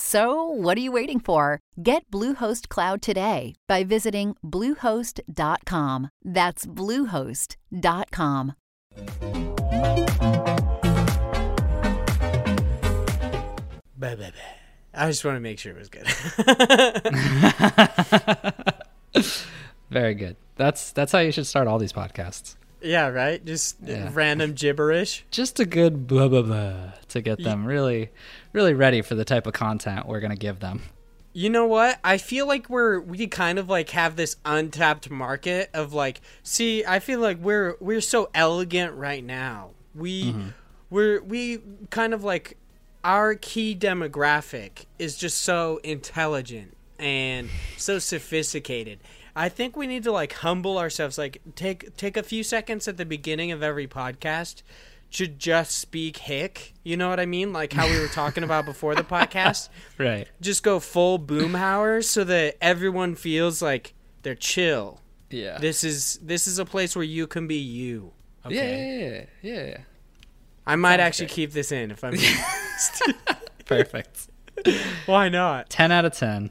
So, what are you waiting for? Get Bluehost Cloud today by visiting Bluehost.com. That's Bluehost.com. Bah, bah, bah. I just want to make sure it was good. Very good. That's that's how you should start all these podcasts. yeah, right? Just Yeah. random gibberish. Just a good blah blah blah to get them really, really ready for the type of content we're gonna give them. You know what? I feel like we're we kind of like have this untapped market of like see, I feel like we're we're so elegant right now. We mm-hmm. we're we kind of like our key demographic is just so intelligent and so sophisticated. I think we need to like humble ourselves like take take a few seconds at the beginning of every podcast to just speak hick. You know what I mean? Like how we were talking about before the podcast Right. just go full boomhauer so that everyone feels like they're chill. Yeah. This is this is a place where you can be you. Okay. Yeah. Yeah. Yeah. I might Sounds actually keep this in if I'm Perfect. Why not? Ten out of ten.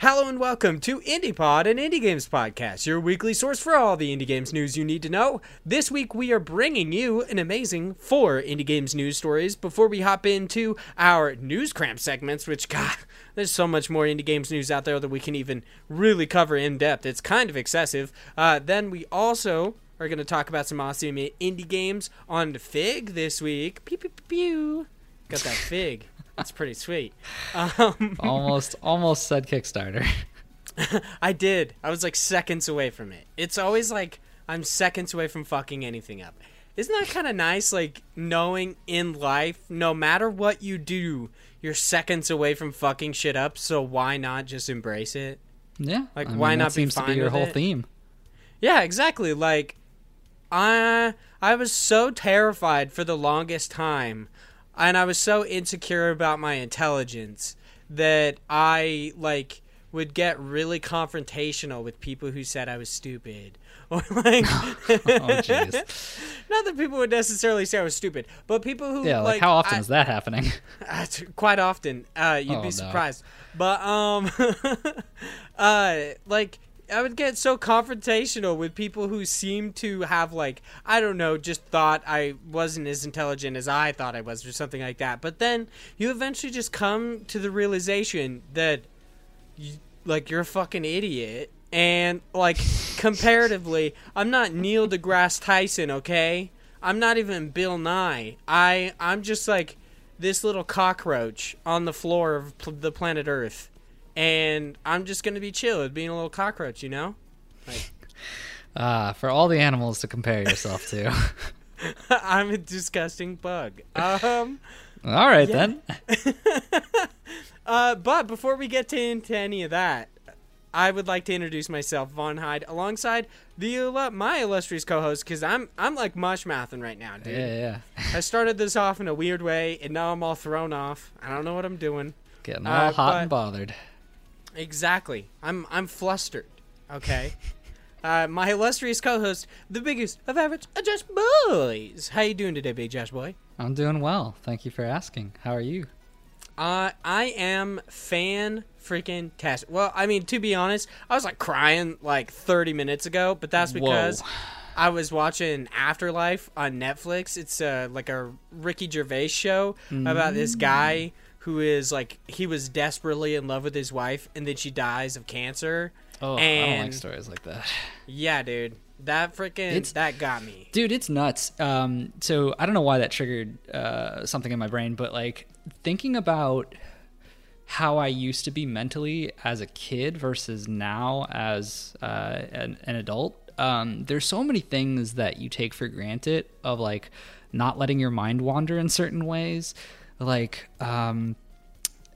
Hello and welcome to IndiePod, an indie games podcast, your weekly source for all the indie games news you need to know. This week we are bringing you an amazing four indie games news stories before we hop into our news cramp segments, which, God, there's so much more indie games news out there that we can even really cover in depth. It's kind of excessive. Uh, then we also are going to talk about some awesome indie games on Fig this week. Pew, pew, pew. Got that Fig. That's pretty sweet. Um, Almost, almost said Kickstarter. I did. I was like seconds away from it. It's always like I'm seconds away from fucking anything up. Isn't that kind of nice? Like knowing in life, no matter what you do, you're seconds away from fucking shit up. So why not just embrace it? Yeah. Like, I mean, why not be seems to be your whole it? theme. Yeah, exactly. Like I I was so terrified for the longest time and I was so insecure about my intelligence that I like would get really confrontational with people who said I was stupid. Or like Oh jeez. not that people would necessarily say I was stupid, but people who Yeah. Like, how often I- is that happening? uh, quite often. Uh, you'd Oh, be no. surprised. But um, uh, like I would get so confrontational with people who seem to have like I don't know, just thought I wasn't as intelligent as I thought I was, or something like that. But then you eventually just come to the realization that you, like you're a fucking idiot. And like comparatively, I'm not Neil deGrasse Tyson, okay? I'm not even Bill Nye. I I'm just like this little cockroach on the floor of pl- the planet Earth, and I'm just gonna be chill with being a little cockroach, you know? Like Ah, for all the animals to compare yourself to. I'm a disgusting bug. Um, all right Yeah. then. uh, but before we get to into any of that, I would like to introduce myself, Von Hyde, alongside the my illustrious co-host, because I'm I'm like mush mouthing right now, dude. Yeah, yeah. I started this off in a weird way, and now I'm all thrown off. I don't know what I'm doing. Getting Uh, all hot but- and bothered. Exactly. I'm I'm flustered. Okay. uh, my illustrious co-host, the biggest of average Josh boys. How you doing today, Big Josh boy? I'm doing well. Thank you for asking. How are you? Uh, I am fan freaking tastic. Well, I mean, to be honest, I was like crying like 30 minutes ago, but that's because Whoa. I was watching Afterlife on Netflix. It's uh, like a Ricky Gervais show about this guy who is like he was desperately in love with his wife, and then she dies of cancer. Oh, I don't like stories like that. Yeah, dude. That freaking It's- that got me. dude it's nuts um so i don't know why that triggered uh something in my brain but like thinking about how i used to be mentally as a kid versus now as uh an, an adult um there's so many things that you take for granted of like not letting your mind wander in certain ways like um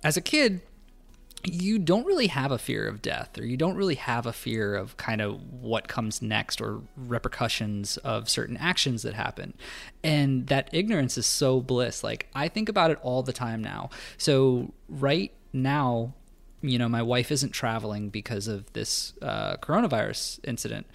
as a kid you don't really have a fear of death or you don't really have a fear of kind of what comes next or repercussions of certain actions that happen. And that ignorance is so bliss. Like i think about it all the time now. So right now you know my wife isn't traveling because of this uh, coronavirus incident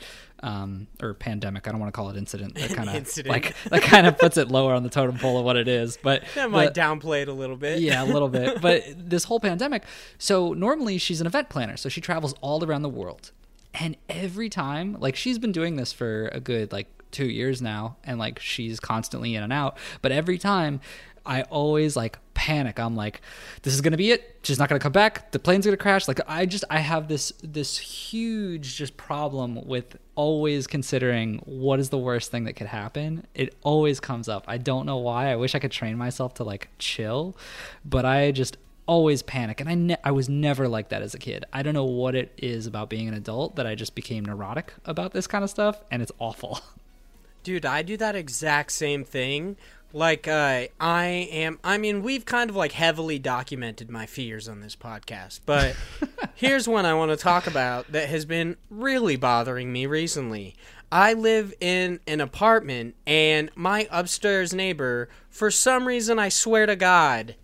um, or pandemic i don't want to call it incident that kind of like that kind of puts it lower on the totem pole of what it is but That might the- downplay it a little bit. yeah, a little bit. But this whole pandemic, so normally she's an event planner, so she travels all around the world. And every time, like she's been doing this for a good like 2 years now and like she's constantly in and out, but every time I always like panic. I'm like this is to be it. She's not to come back. The plane's to crash. Like I just I have this this huge just problem with always considering what is the worst thing that could happen. It always comes up. I don't know why. I wish I could train myself to like chill, but I just always panic and I ne- I was never like that as a kid. I don't know what it is about being an adult that I just became neurotic about this kind of stuff and it's awful. Dude, I do that exact same thing. Like, uh, I am. I mean, we've kind of like heavily documented my fears on this podcast, but here's one I want to talk about that has been really bothering me recently. I live in an apartment, and my upstairs neighbor, for some reason, I swear to God,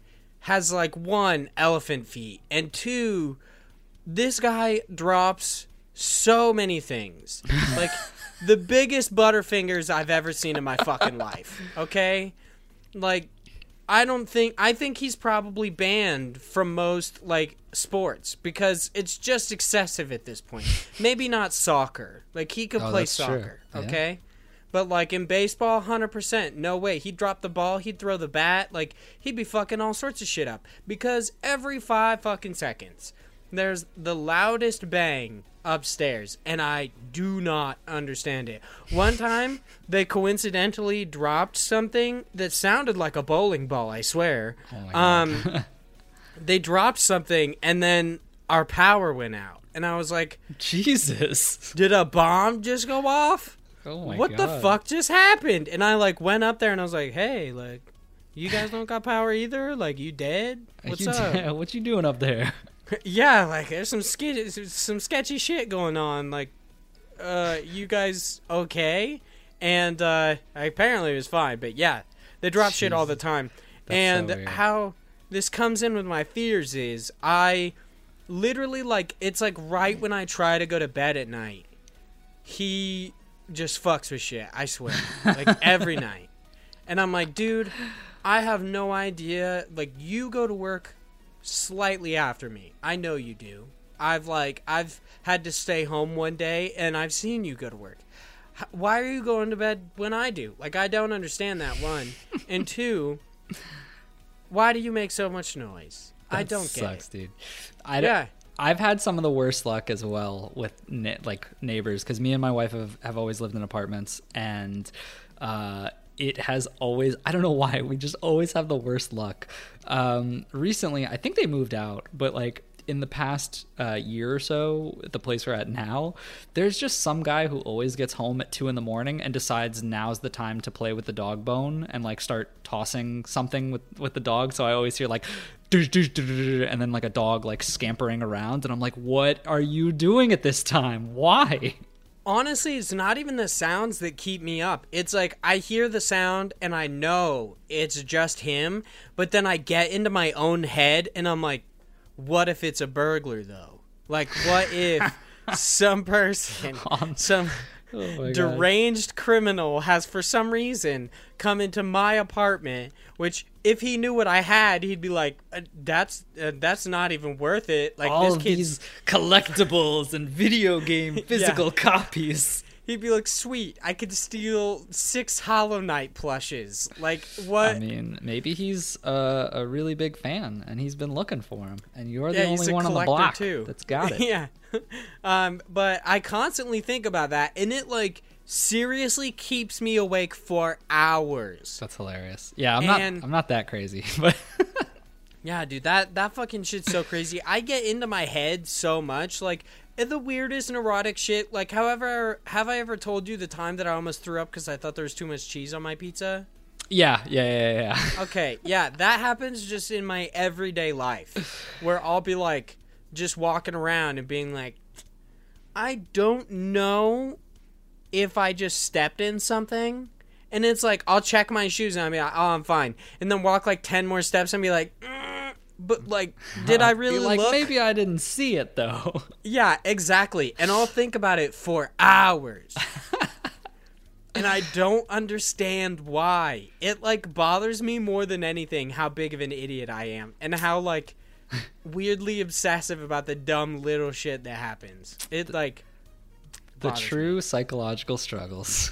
has like one, elephant feet, and two, this guy drops so many things. Like the biggest butterfingers I've ever seen in my fucking life. Okay? Like I don't think I think he's probably banned from most like sports because it's just excessive at this point. Maybe not soccer. Like he could Oh, play soccer, Yeah. okay? But like in baseball, hundred percent, no way. He'd drop the ball, he'd throw the bat, like he'd be fucking all sorts of shit up. Because every five fucking seconds, there's the loudest bang upstairs, and I do not understand it. One time, they coincidentally dropped something that sounded like a bowling ball. I swear. Oh um, they dropped something, and then our power went out, and I was like, Jesus. "Did a bomb just go off?" Oh my what the fuck just happened? And I like went up there and I was like, hey, like, you guys don't got power either? Like, you dead? What's you up? what you doing up there? Yeah, like, there's some sketchy, some sketchy shit going on. Like, uh, you guys okay? And uh, apparently it was fine. But yeah, they drop shit all the time. That's so and weird. how this comes in with my fears is I literally like it's like right when I try to go to bed at night, he just fucks with shit. I swear, like every night. And I'm like, dude, I have no idea. Like, you go to work slightly after me. I know you do. I've like I've had to stay home one day, and I've seen you go to work. Why are you going to bed when I do? Like, I don't understand that. One and two. Why do you make so much noise? I don't sucks, get it. dude. I don't- Yeah. I've had some of the worst luck as well with ne- like neighbors because me and my wife have, have always lived in apartments and uh, it has always I don't know why we just always have the worst luck. Um, recently, I think they moved out, but like in the past uh, year or so, at the place we're at now, there's just some guy who always gets home at two in the morning and decides now's the time to play with the dog bone and like start tossing something with with the dog. So I always hear like, and then like a dog like scampering around, and I'm like, what are you doing at this time? Why? Honestly it's not even the sounds that keep me up. It's like i hear the sound and i know it's just him but then i get into my own head and i'm like what if it's a burglar though? Like what if some person some Oh deranged criminal has for some reason come into my apartment which if he knew what i had he'd be like uh, that's uh, that's not even worth it. Like All this kid's these collectibles and video game physical copies. He'd be like, "Sweet, I could steal six Hollow Knight plushes." Like what? I mean, maybe he's a, a really big fan and he's been looking for him, and you're the yeah, he's only one on the block too. that's got it. yeah. um, but I constantly think about that, and it like seriously keeps me awake for hours. That's hilarious. Yeah, I'm And- not I'm not that crazy, but Yeah, dude, that that fucking shit's so crazy. I get into my head so much, like the weirdest neurotic shit. Like, however, have I ever told you the time that I almost threw up because I thought there was too much cheese on my pizza? yeah, yeah, yeah, yeah. yeah. Okay, yeah, that happens just in my everyday life, where I'll be like, just walking around and being like, I don't know if I just stepped in something. And it's like, I'll check my shoes and I'll be like, oh, I'm fine. And then walk like 10 more steps and be like, mm, but mm. like, did I really like look? maybe I didn't see it though. Yeah, exactly. And I'll think about it for hours. and I don't understand why. It like bothers me more than anything how big of an idiot I am and how like weirdly obsessive about the dumb little shit that happens. It like the bothers me. true psychological struggles.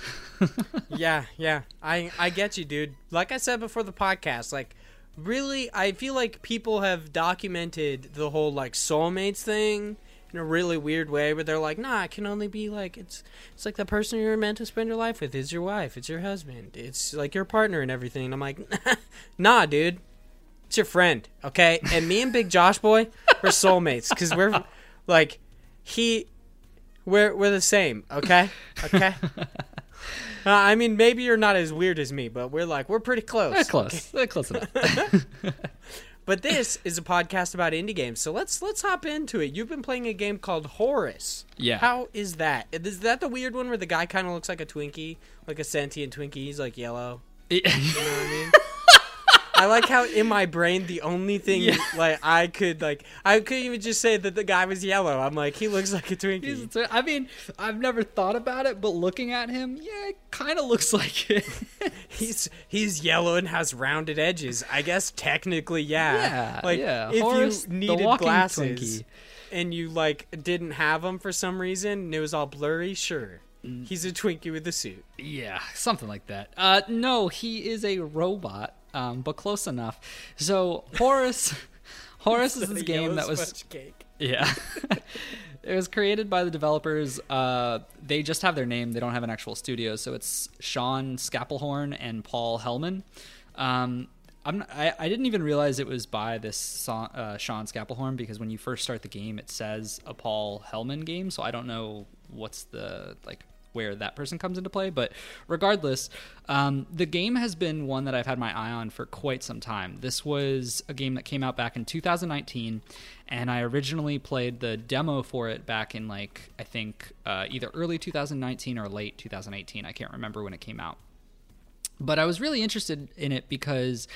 yeah, yeah. I I get you, dude. Like I said before the podcast, like really I feel like people have documented the whole like soulmates thing in a really weird way where they're like, "Nah, it can only be like it's it's like the person you're meant to spend your life with is your wife, it's your husband, it's like your partner and everything." And I'm like, "Nah, dude. It's your friend, okay?" And me and Big Josh boy, we're soulmates cuz we're like he we're we're the same, okay? Okay? Uh, I mean, maybe you're not as weird as me, but we're like we're pretty close. They're close. They're close enough. But this is a podcast about indie games, so let's let's hop into it. You've been playing a game called Horace. Yeah. How is that? Is that the weird one where the guy kind of looks like a Twinkie, like a sentient Twinkie? He's like yellow. You know what I mean? I like how in my brain the only thing Yeah. like I could like I could even just say that the guy was yellow. I'm like he looks like a Twinkie. He's- I mean, I've never thought about it, but looking at him, yeah, it kind of looks like it. He's he's yellow and has rounded edges. I guess technically, yeah. Yeah, like yeah. if Horace, you needed glasses Twinkie. and you like didn't have them for some reason, and it was all blurry. Sure, Mm. he's a Twinkie with a suit. Yeah, something like that. Uh, no, he is a robot, um, but close enough. So Horace, Horace is this game that was cake. yeah. it was created by the developers. Uh, they just have their name. They don't have an actual studio. So it's Sean Scapelhorn and Paul Helman. Um, I'm, I, I didn't even realize it was by this uh, Sean Scapelhorn because when you first start the game, it says a Paul Helman game. So I don't know what's the like where that person comes into play. But regardless, um, the game has been one that I've had my eye on for quite some time. This was a game that came out back in 2019, and I originally played the demo for it back in like I think uh, either early 2019 or late 2018. I can't remember when it came out but I was really interested in it because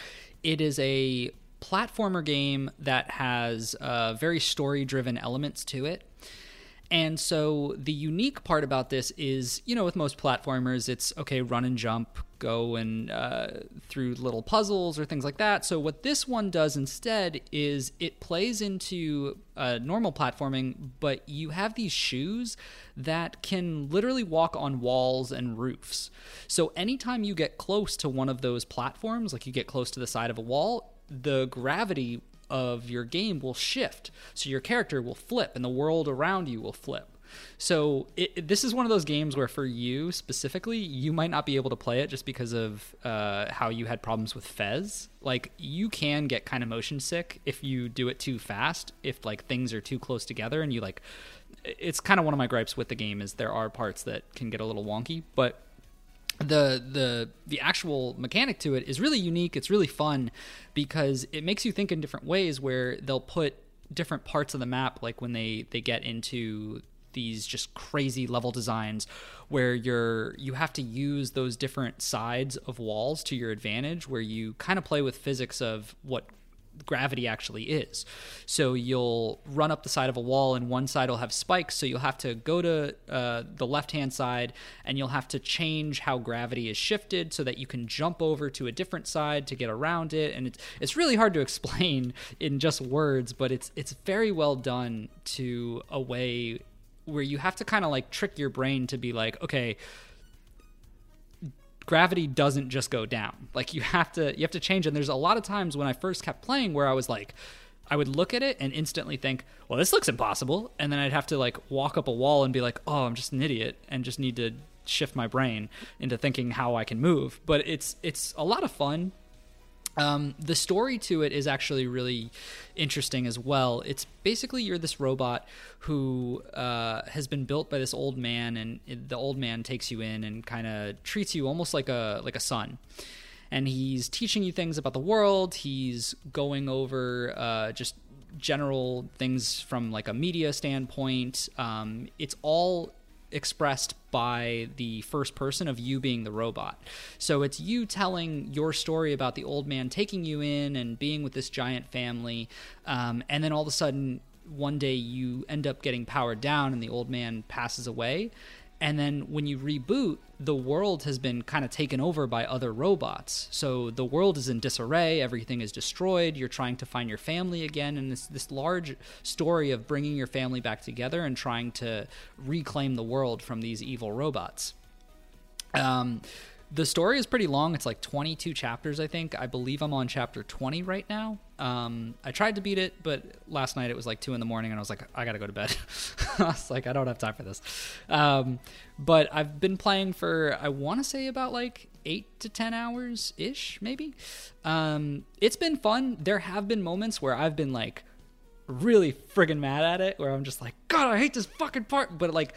it is a platformer game that has uh, very story driven elements to it. And so the unique part about this is, you know, with most platformers, it's okay, run and jump, go and uh, through little puzzles or things like that. So what this one does instead is it plays into uh, normal platforming, but you have these shoes that can literally walk on walls and roofs. So anytime you get close to one of those platforms, like you get close to the side of a wall, the gravity of your game will shift. So your character will flip and the world around you will flip. So it, this is one of those games where, for you specifically, you might not be able to play it just because of uh, how you had problems with Fez. Like you can get kind of motion sick if you do it too fast. If like things are too close together and you like, it's kind of one of my gripes with the game is there are parts that can get a little wonky, but the the the actual mechanic to it is really unique. It's really fun because it makes you think in different ways where they'll put different parts of the map like when they they get into these just crazy level designs where you're you have to use those different sides of walls to your advantage where you kind of play with physics of what gravity actually is. So you'll run up the side of a wall, and one side will have spikes. So you'll have to go to uh, the left hand side, and you'll have to change how gravity is shifted so that you can jump over to a different side to get around it. And it's it's really hard to explain in just words, but it's it's very well done to a way where you have to kind of like trick your brain to be like, okay gravity doesn't just go down. Like you have to you have to change. And there's a lot of times when I first kept playing where I was like, I would look at it and instantly think, well, this looks impossible, and then I'd have to like walk up a wall and be like, oh, I'm just an idiot and just need to shift my brain into thinking how I can move. But it's it's a lot of fun. Um, the story to it is actually really interesting as well. It's basically you're this robot who uh, has been built by this old man, and the old man takes you in and kind of treats you almost like a like a son. And he's teaching you things about the world. He's going over uh, just general things from like a media standpoint. Um, it's all expressed by the first person of you being the robot. So it's you telling your story about the old man taking you in and being with this giant family, um, and then all of a sudden one day you end up getting powered down and the old man passes away and then when you reboot, the world has been kind of taken over by other robots. So the world is in disarray, everything is destroyed. You're trying to find your family again, and this this large story of bringing your family back together and trying to reclaim the world from these evil robots. Um, the story is pretty long. It's like 22 chapters, I think. I believe I'm on chapter 20 right now. Um, I tried to beat it, but last night it was like 2 in the morning, and I was like, I gotta go to bed. I was like, I don't have time for this. Um, but I've been playing for, I wanna say about like 8 to 10 hours ish, maybe. Um, it's been fun. There have been moments where I've been like, really friggin' mad at it, where I'm just like, God, I hate this fucking part. But like,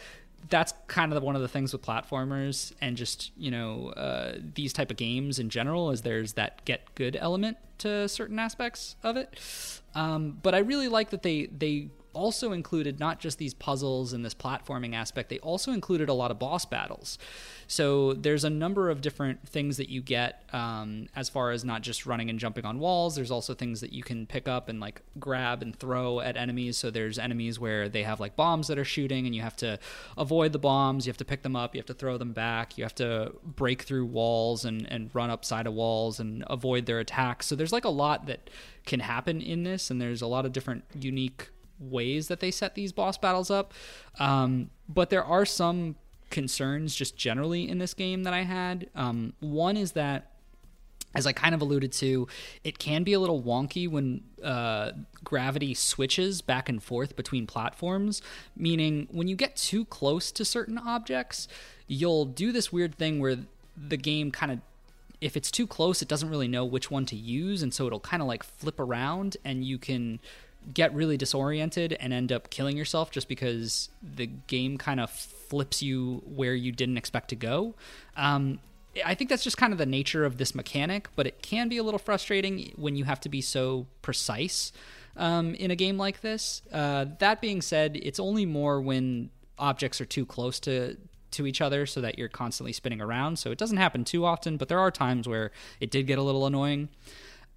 that's kind of one of the things with platformers and just you know uh, these type of games in general is there's that get good element to certain aspects of it. Um, but i really like that they they also included not just these puzzles and this platforming aspect, they also included a lot of boss battles. So there's a number of different things that you get um, as far as not just running and jumping on walls. There's also things that you can pick up and like grab and throw at enemies. So there's enemies where they have like bombs that are shooting and you have to avoid the bombs. You have to pick them up. You have to throw them back. You have to break through walls and, and run upside of walls and avoid their attacks. So there's like a lot that can happen in this, and there's a lot of different unique ways that they set these boss battles up. Um, but there are some concerns just generally in this game that I had. Um, one is that as I kind of alluded to, it can be a little wonky when uh, gravity switches back and forth between platforms, meaning when you get too close to certain objects, you'll do this weird thing where the game kind of if it's too close, it doesn't really know which one to use, and so it'll kind of like flip around, and you can get really disoriented and end up killing yourself just because the game kind of flips you where you didn't expect to go. Um, I think that's just kind of the nature of this mechanic, but it can be a little frustrating when you have to be so precise um, in a game like this. Uh, that being said, it's only more when objects are too close to to each other so that you're constantly spinning around. So it doesn't happen too often, but there are times where it did get a little annoying.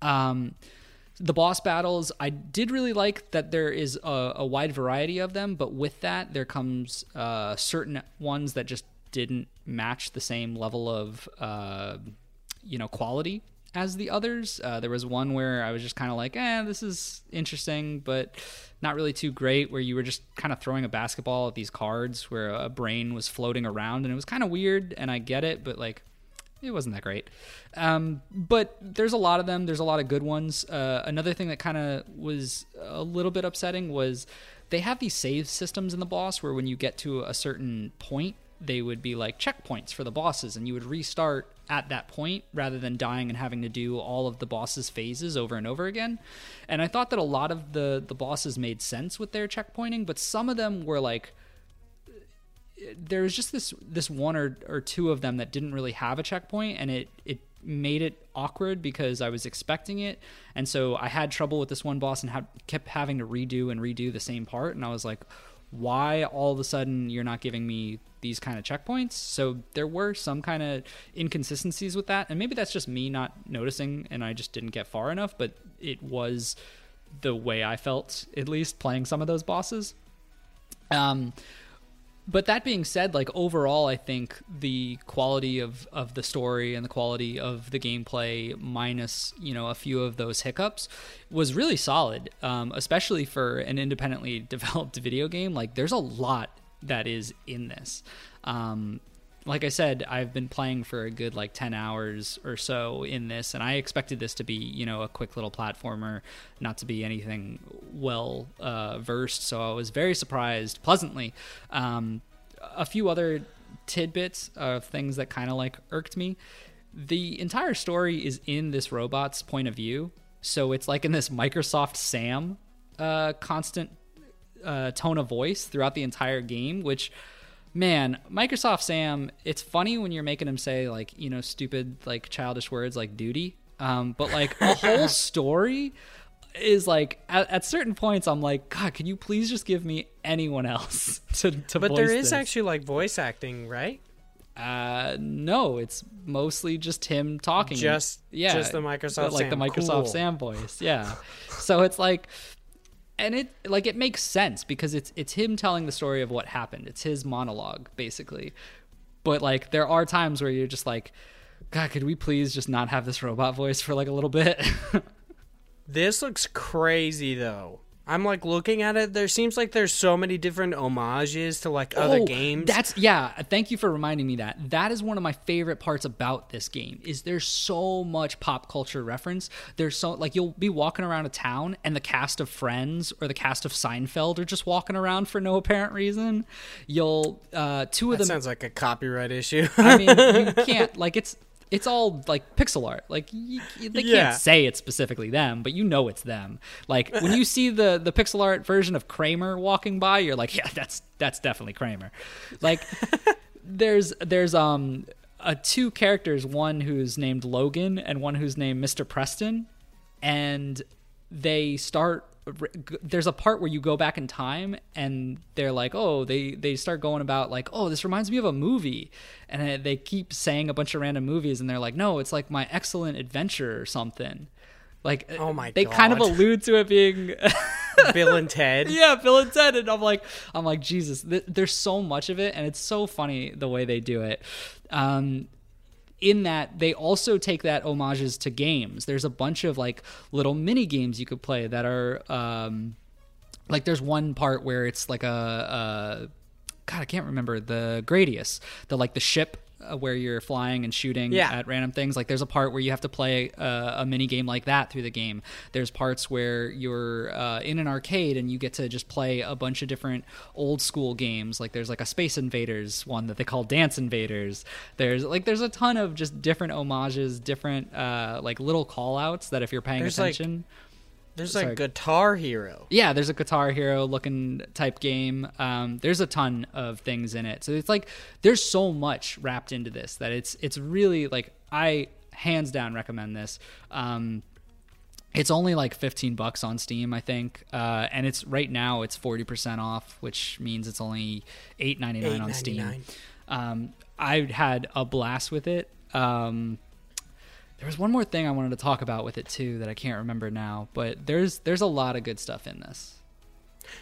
Um, the boss battles, I did really like that there is a, a wide variety of them, but with that, there comes uh, certain ones that just didn't match the same level of, uh, you know, quality as the others. Uh, there was one where I was just kind of like, eh, this is interesting, but not really too great. Where you were just kind of throwing a basketball at these cards, where a brain was floating around, and it was kind of weird. And I get it, but like, it wasn't that great. Um, but there's a lot of them. There's a lot of good ones. Uh, another thing that kind of was a little bit upsetting was they have these save systems in the boss where when you get to a certain point, they would be like checkpoints for the bosses, and you would restart at that point rather than dying and having to do all of the boss's phases over and over again. And I thought that a lot of the the bosses made sense with their checkpointing, but some of them were like there was just this this one or, or two of them that didn't really have a checkpoint and it it made it awkward because I was expecting it. And so I had trouble with this one boss and had, kept having to redo and redo the same part. And I was like why all of a sudden you're not giving me these kind of checkpoints? So there were some kind of inconsistencies with that. And maybe that's just me not noticing and I just didn't get far enough but it was the way I felt at least playing some of those bosses. Um but that being said, like overall, I think the quality of, of the story and the quality of the gameplay, minus you know a few of those hiccups, was really solid. Um, especially for an independently developed video game, like there's a lot that is in this. Um, like I said, I've been playing for a good like 10 hours or so in this, and I expected this to be, you know, a quick little platformer, not to be anything well uh, versed. So I was very surprised, pleasantly. Um, a few other tidbits of things that kind of like irked me. The entire story is in this robot's point of view, so it's like in this Microsoft Sam uh, constant uh, tone of voice throughout the entire game, which man, Microsoft Sam, it's funny when you're making him say like, you know, stupid like childish words like duty. Um, but like a whole story is like at, at, certain points I'm like, God, can you please just give me anyone else to to But there is this? actually like voice acting, right? Uh, no, it's mostly just him talking. Just yeah, just the Microsoft like Sam. the Microsoft Cool. Sam voice. Yeah. so it's like, and it like it makes sense because it's it's him telling the story of what happened. It's his monologue basically. But like there are times where you're just like, God, could we please just not have this robot voice for like a little bit? This looks crazy though. I'm like looking at it. There seems like there's so many different homages to like other Oh, games. That's yeah. Thank you for reminding me that. That is one of my favorite parts about this game. Is there's so much pop culture reference. There's so like you'll be walking around a town and the cast of Friends or the cast of Seinfeld are just walking around for no apparent reason. You'll uh two of that them. sounds like a copyright issue. I mean, you can't like it's it's all like pixel art. Like you, they Yeah. can't say it's specifically them, but you know it's them. Like when you see the the pixel art version of Kramer walking by, you're like, yeah, that's that's definitely Kramer. Like there's there's um uh, two characters, one who's named Logan and one who's named Mr. Preston, and they start there's a part where you go back in time and they're like oh they they start going about like oh this reminds me of a movie. And they keep saying a bunch of random movies and they're like no it's like my excellent adventure or something. Like Oh my they kind of allude to it being Bill and Ted. yeah bill and ted. And i'm like i'm like jesus th- there's so much of it and it's so funny the way they do it. Um in that they also take that homages to games. There's a bunch of like little mini games you could play that are um like there's one part where it's like a, a god i can't remember the gradius the like the ship uh, where you're flying and shooting Yeah. at random things like there's a part where you have to play uh, a mini game like that through the game. There's parts where you're uh, in an arcade and you get to just play a bunch of different old school games. Like there's like a space invaders one that they call dance invaders. There's like there's a ton of just different homages different uh, like little call outs that if you're paying There's, like, attention There's like Guitar Hero. yeah, there's a Guitar Hero looking type game. Um, there's a ton of things in it, so it's like there's so much wrapped into this that it's it's really like I hands down recommend this. Um, it's only like 15 bucks on Steam, I think, uh, and it's right now it's 40 percent off, which means it's only 8.99 on Steam. $8.99. Um, I had a blast with it. Um, there was one more thing I wanted to talk about with it too that I can't remember now, but there's there's a lot of good stuff in this.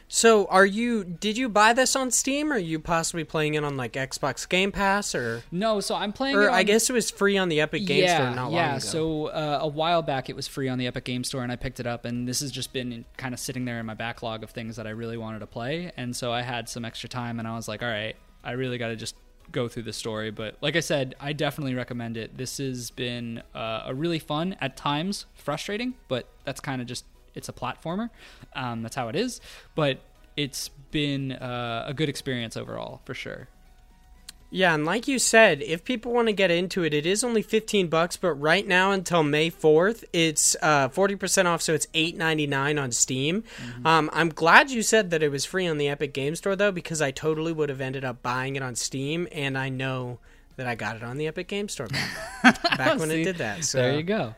So, are you? Did you buy this on Steam, or are you possibly playing it on like Xbox Game Pass, or? No, so I'm playing. Or it I guess it was free on the Epic Game yeah, Store not yeah. long ago. So uh, a while back, it was free on the Epic Game Store, and I picked it up. And this has just been kind of sitting there in my backlog of things that I really wanted to play. And so I had some extra time, and I was like, all right, I really got to just go through the story. But like I said, I definitely recommend it. This has been uh, a really fun, at times frustrating, but that's kind of just it's a platformer. Um, that's how it is. But it's been uh, a good experience overall for sure. Yeah, and like you said, if people want to get into it, it is only fifteen bucks. But right now until May fourth, it's uh, forty percent off, so it's eight ninety nine on Steam. Um, I'm glad you said that it was free on the Epic Game Store though, because I totally would have ended up buying it on Steam, and I know that I got it on the Epic Game Store back, back when See, it did that. So There you go.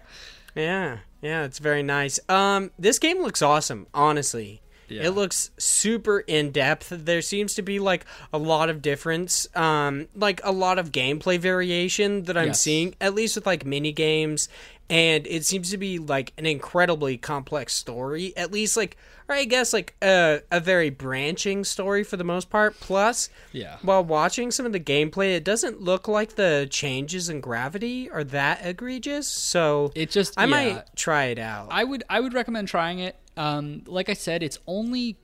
yeah, yeah, it's very nice. Um, this game looks awesome, honestly. Yeah. It looks super in depth. There seems to be like a lot of difference, um, like a lot of gameplay variation that I'm Yes. seeing, at least with like mini games, and it seems to be like an incredibly complex story. At least like, or I guess like a a very branching story for the most part. Plus, Yeah. while watching some of the gameplay, it doesn't look like the changes in gravity are that egregious. So It just I yeah. might try it out. I would I would recommend trying it. Um, like I said, it's only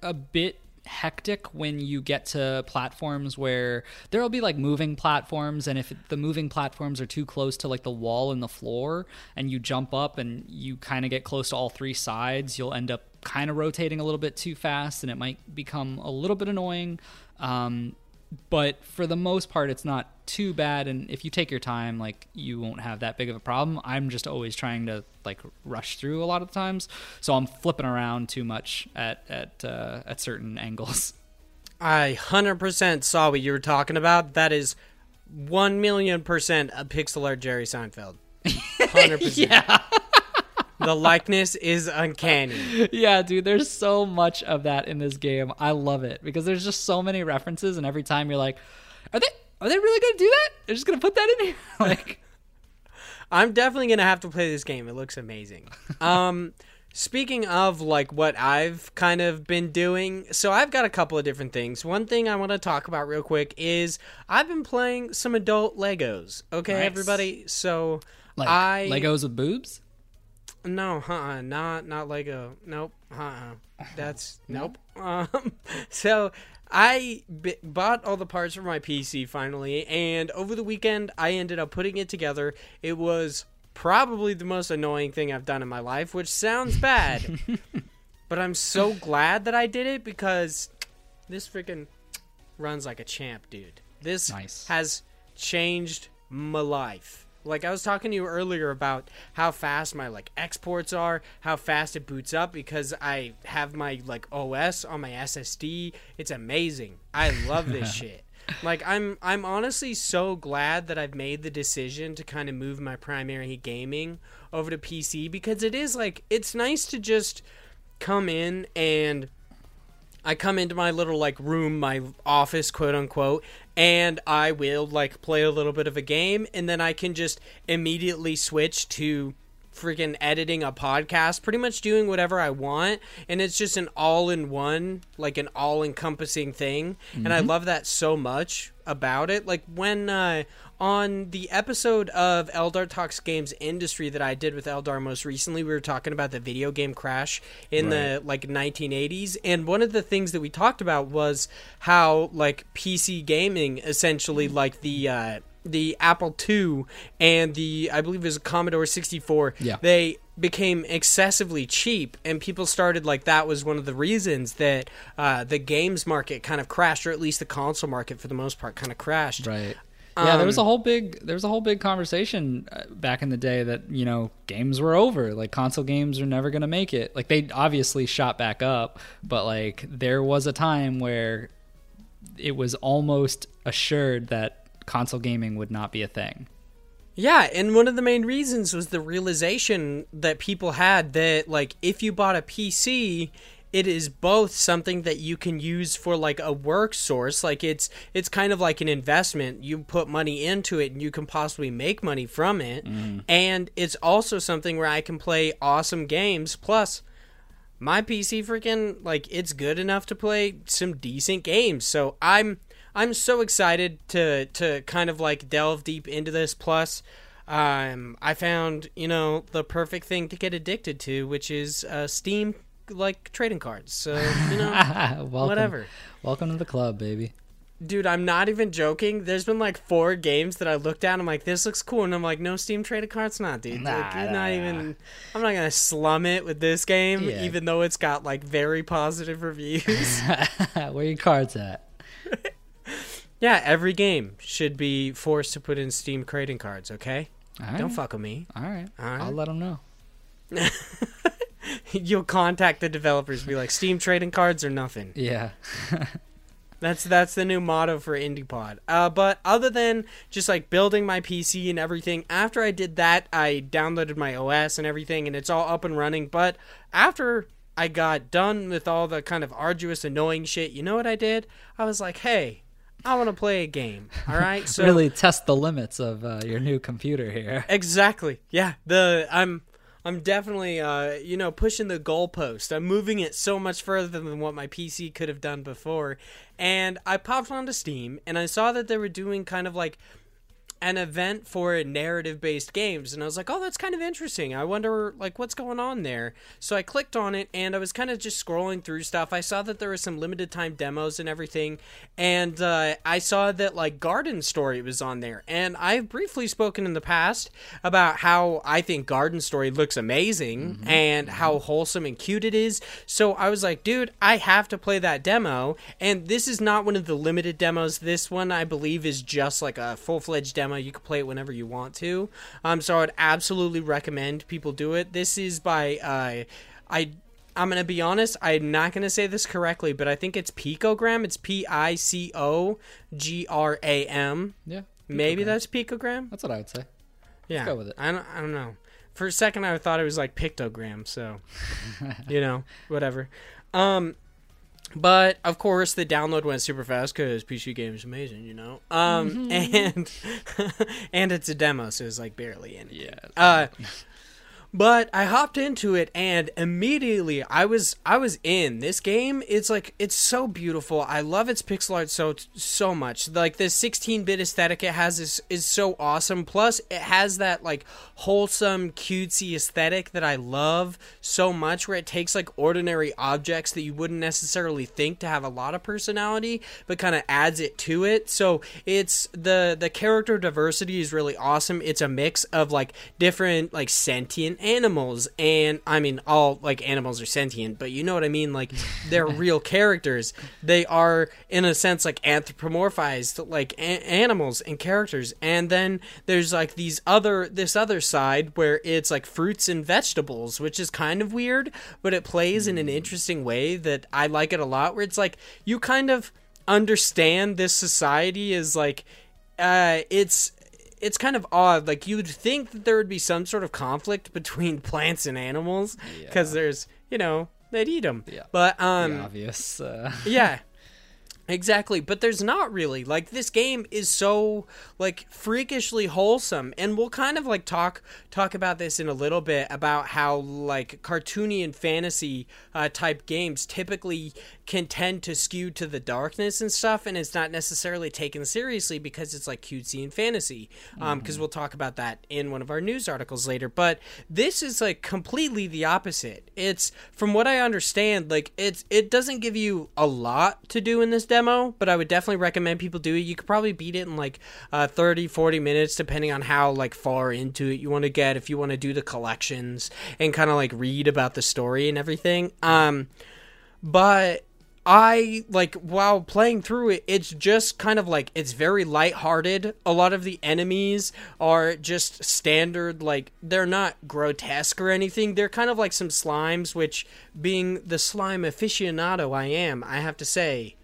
a bit hectic when you get to platforms where there'll be like moving platforms and if the moving platforms are too close to like the wall and the floor and you jump up and you kind of get close to all three sides you'll end up kind of rotating a little bit too fast and it might become a little bit annoying. Um, but for the most part, it's not too bad. And if you take your time, like you won't have that big of a problem. I'm just always trying to like rush through a lot of the times, so I'm flipping around too much at at uh, at certain angles. I 100% saw what you were talking about. That is 1 million percent a pixel art Jerry Seinfeld. 100%. yeah, The likeness is uncanny. yeah, dude. There's so much of that in this game. I love it because there's just so many references, and every time you're like, are they are they really gonna do that? They're just gonna put that in here, like. I'm definitely gonna have to play this game. It looks amazing. Um, speaking of like what I've kind of been doing, so I've got a couple of different things. One thing I want to talk about real quick is I've been playing some adult Legos. Okay, Nice. everybody. So Like I Legos with boobs? No, uh-uh, not not Lego. Nope. Uh, uh. that's nope. Um, so I b- bought all the parts for my PC finally, and over the weekend I ended up putting it together. It was probably the most annoying thing I've done in my life, which sounds bad, but I'm so glad that I did it because this freaking runs like a champ, dude. This Nice. has changed my life. Like I was talking to you earlier about how fast my like exports are, how fast it boots up because I have my like OS on my SSD. It's amazing. I love this shit. Like I'm I'm honestly so glad that I've made the decision to kind of move my primary gaming over to PC because it is like it's nice to just come in and I come into my little like room, my office, quote unquote, and I will like play a little bit of a game, and then I can just immediately switch to freaking editing a podcast, pretty much doing whatever I want, and it's just an all in one, like an all encompassing thing, and I love that so much about it. Like when uh, on the episode of Eldar Talks Games Industry that I did with Eldar most recently, we were talking about the video game crash in the like 1980s, and one of the things that we talked about was how like PC gaming essentially like the uh, the Apple II and the I believe it was a Commodore 64 Yeah. they became excessively cheap and people started like that was one of the reasons that uh, the games market kind of crashed or at least the console market for the most part kind of crashed Right. Yeah, there was a Um, whole big there was a whole big conversation uh, back in the day that you know games were over, like console games are never gonna make it. Like they obviously shot back up, but like there was a time where it was almost assured that console gaming would not be a thing. Yeah, and one of the main reasons was the realization that people had that like if you bought a PC, it is both something that you can use for like a work source, like it's it's kind of like an investment. You put money into it and you can possibly make money from it. And it's also something where I can play awesome games plus my PC freaking like it's good enough to play some decent games. So I'm I'm so excited to to kind of like delve deep into this. Plus, um, I found you know the perfect thing to get addicted to, which is uh, Steam like trading cards. So you know, Welcome, whatever. Welcome to the club, baby. Dude, I'm not even joking. There's been like four games that I looked at. I'm like, this looks cool, and I'm like, no Steam traded cards, not dude. Nah, like, you're nah, not nah. even. I'm not gonna slum it with this game, Yeah. even though it's got like very positive reviews. Where your cards at? yeah, every game should be forced to put in Steam trading cards. Okay, right. don't fuck with me. All right. All right. I'll let them know. You'll contact the developers, be like, Steam trading cards or nothing. Yeah. That's that's the new motto for IndiePod. Uh, but other than just like building my PC and everything, after I did that, I downloaded my OS and everything, and it's all up and running. But after I got done with all the kind of arduous, annoying shit, you know what I did? I was like, hey, I want to play a game. All right, so really test the limits of uh, your new computer here. Exactly. Yeah. The I'm I'm definitely uh you know pushing the goalpost. I'm moving it so much further than what my PC could have done before. And I popped onto Steam and I saw that they were doing kind of like an event for narrative based games and I was like, "Oh, that's kind of interesting. I wonder like what's going on there." So I clicked on it and I was kind of just scrolling through stuff. I saw that there was some limited time demos and everything, and uh, I saw that like Garden Story was on there. And I've briefly spoken in the past about how I think Garden Story looks amazing mm-hmm. and how wholesome and cute it is. So I was like, "Dude, I have to play that demo." And this is not one of the limited demos. This one I believe is just like a full-fledged demo demo. You can play it whenever you want to. Um, so I would absolutely recommend people do it. This is by uh, I. I'm gonna be honest. I'm not gonna say this correctly, but I think it's picogram. It's P I C O G R A M. Yeah. Maybe that's picogram. That's what I would say. Yeah. Let's go with it. I don't. I don't know. For a second, I thought it was like pictogram. So, you know, whatever. Um, but of course, the download went super fast because PC game is amazing, you know. Um, mm-hmm. and and it's a demo, so it's like barely in. Yeah. Uh, but I hopped into it and immediately I was I was in. This game it's like it's so beautiful. I love its pixel art so so much. Like the 16-bit aesthetic it has is is so awesome. Plus it has that like wholesome cutesy aesthetic that I love so much where it takes like ordinary objects that you wouldn't necessarily think to have a lot of personality but kind of adds it to it. So it's the the character diversity is really awesome. It's a mix of like different like sentient animals and i mean all like animals are sentient but you know what i mean like they're real characters they are in a sense like anthropomorphized like a- animals and characters and then there's like these other this other side where it's like fruits and vegetables which is kind of weird but it plays in an interesting way that i like it a lot where it's like you kind of understand this society is like uh it's it's kind of odd. Like you'd think that there would be some sort of conflict between plants and animals because yeah. there's, you know, they'd eat them. Yeah. But um, the obvious. Uh... yeah. Exactly, but there's not really. Like this game is so like freakishly wholesome and we'll kind of like talk talk about this in a little bit about how like cartoony and fantasy uh, type games typically can tend to skew to the darkness and stuff and it's not necessarily taken seriously because it's like cutesy and fantasy um because mm-hmm. we'll talk about that in one of our news articles later but this is like completely the opposite it's from what i understand like it's it doesn't give you a lot to do in this demo but i would definitely recommend people do it you could probably beat it in like uh 30 40 minutes depending on how like far into it you want to get if you want to do the collections and kind of like read about the story and everything um but I like while playing through it, it's just kind of like it's very lighthearted. A lot of the enemies are just standard, like they're not grotesque or anything. They're kind of like some slimes, which being the slime aficionado I am, I have to say,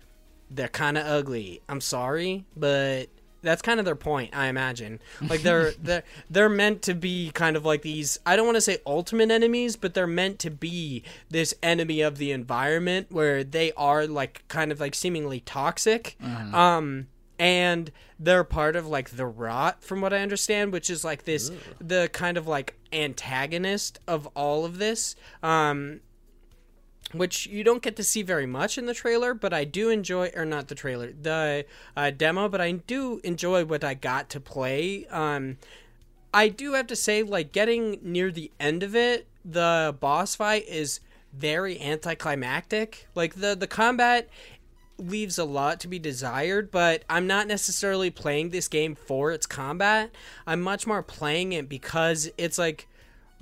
they're kind of ugly. I'm sorry, but that's kind of their point, I imagine. Like they're they're they're meant to be kind of like these. I don't want to say ultimate enemies, but they're meant to be this enemy of the environment where they are like kind of like seemingly toxic. Uh-huh. Um, and they're part of like the rot, from what I understand, which is like this the kind of like antagonist of all of this. Um, which you don't get to see very much in the trailer, but I do enjoy, or not the trailer, the uh, demo, but I do enjoy what I got to play. Um, I do have to say, like, getting near the end of it, the boss fight is very anticlimactic. Like, the, the combat leaves a lot to be desired, but I'm not necessarily playing this game for its combat. I'm much more playing it because it's like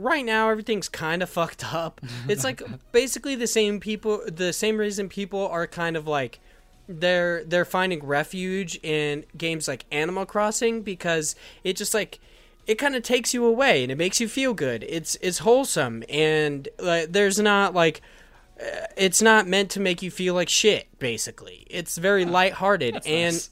right now everything's kind of fucked up. It's like basically the same people, the same reason people are kind of like they're they're finding refuge in games like Animal Crossing because it just like it kind of takes you away and it makes you feel good. It's it's wholesome and uh, there's not like uh, it's not meant to make you feel like shit basically. It's very lighthearted and nice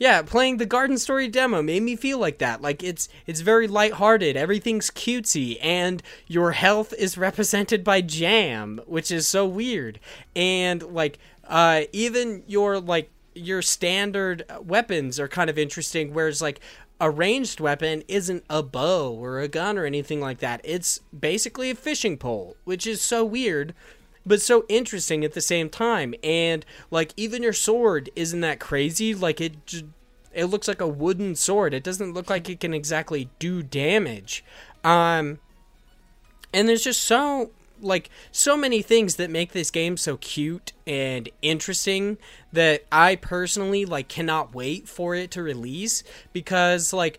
yeah, playing the Garden Story demo made me feel like that. Like it's it's very lighthearted, everything's cutesy, and your health is represented by jam, which is so weird. And like uh, even your like your standard weapons are kind of interesting, whereas like a ranged weapon isn't a bow or a gun or anything like that. It's basically a fishing pole, which is so weird but so interesting at the same time. And like even your sword isn't that crazy. Like it, it looks like a wooden sword. It doesn't look like it can exactly do damage. Um, and there's just so like so many things that make this game so cute and interesting that I personally like cannot wait for it to release because like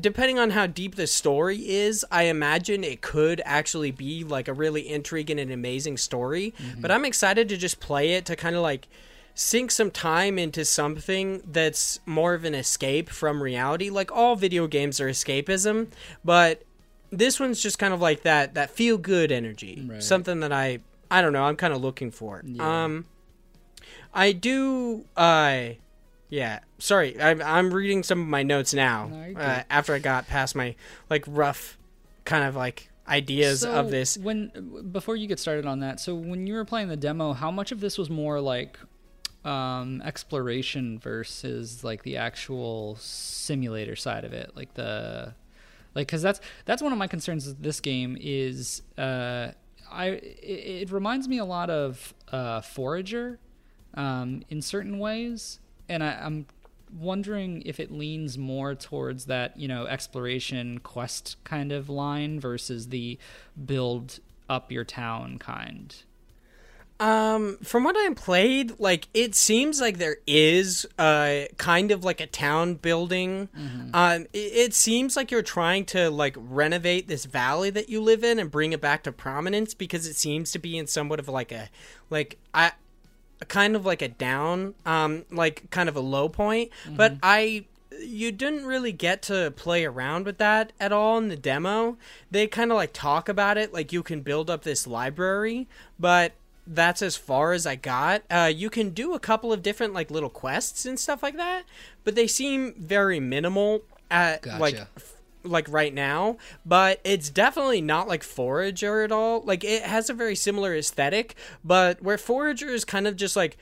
depending on how deep the story is, I imagine it could actually be like a really intriguing and amazing story. Mm-hmm. But I'm excited to just play it to kind of like sink some time into something that's more of an escape from reality. Like all video games are escapism, but this one's just kind of like that that feel good energy. Right. Something that I I don't know, I'm kind of looking for. Yeah. Um I do uh yeah, sorry. I'm I'm reading some of my notes now no, uh, after I got past my like rough kind of like ideas so of this. When before you get started on that, so when you were playing the demo, how much of this was more like um, exploration versus like the actual simulator side of it, like the like because that's that's one of my concerns with this game is uh, I it, it, reminds me a lot of uh, Forager um, in certain ways, and I, I'm wondering if it leans more towards that you know exploration quest kind of line versus the build up your town kind. Um, from what I played, like it seems like there is uh kind of like a town building. Mm-hmm. Um, it, it, seems like you're trying to like renovate this valley that you live in and bring it back to prominence because it seems to be in somewhat of like a like I kind of like a down um like kind of a low point mm-hmm. but i you didn't really get to play around with that at all in the demo they kind of like talk about it like you can build up this library but that's as far as I got. Uh, you can do a couple of different like little quests and stuff like that, but they seem very minimal at gotcha. like like right now, but it's definitely not like Forager at all. Like it has a very similar aesthetic, but where Forager is kind of just like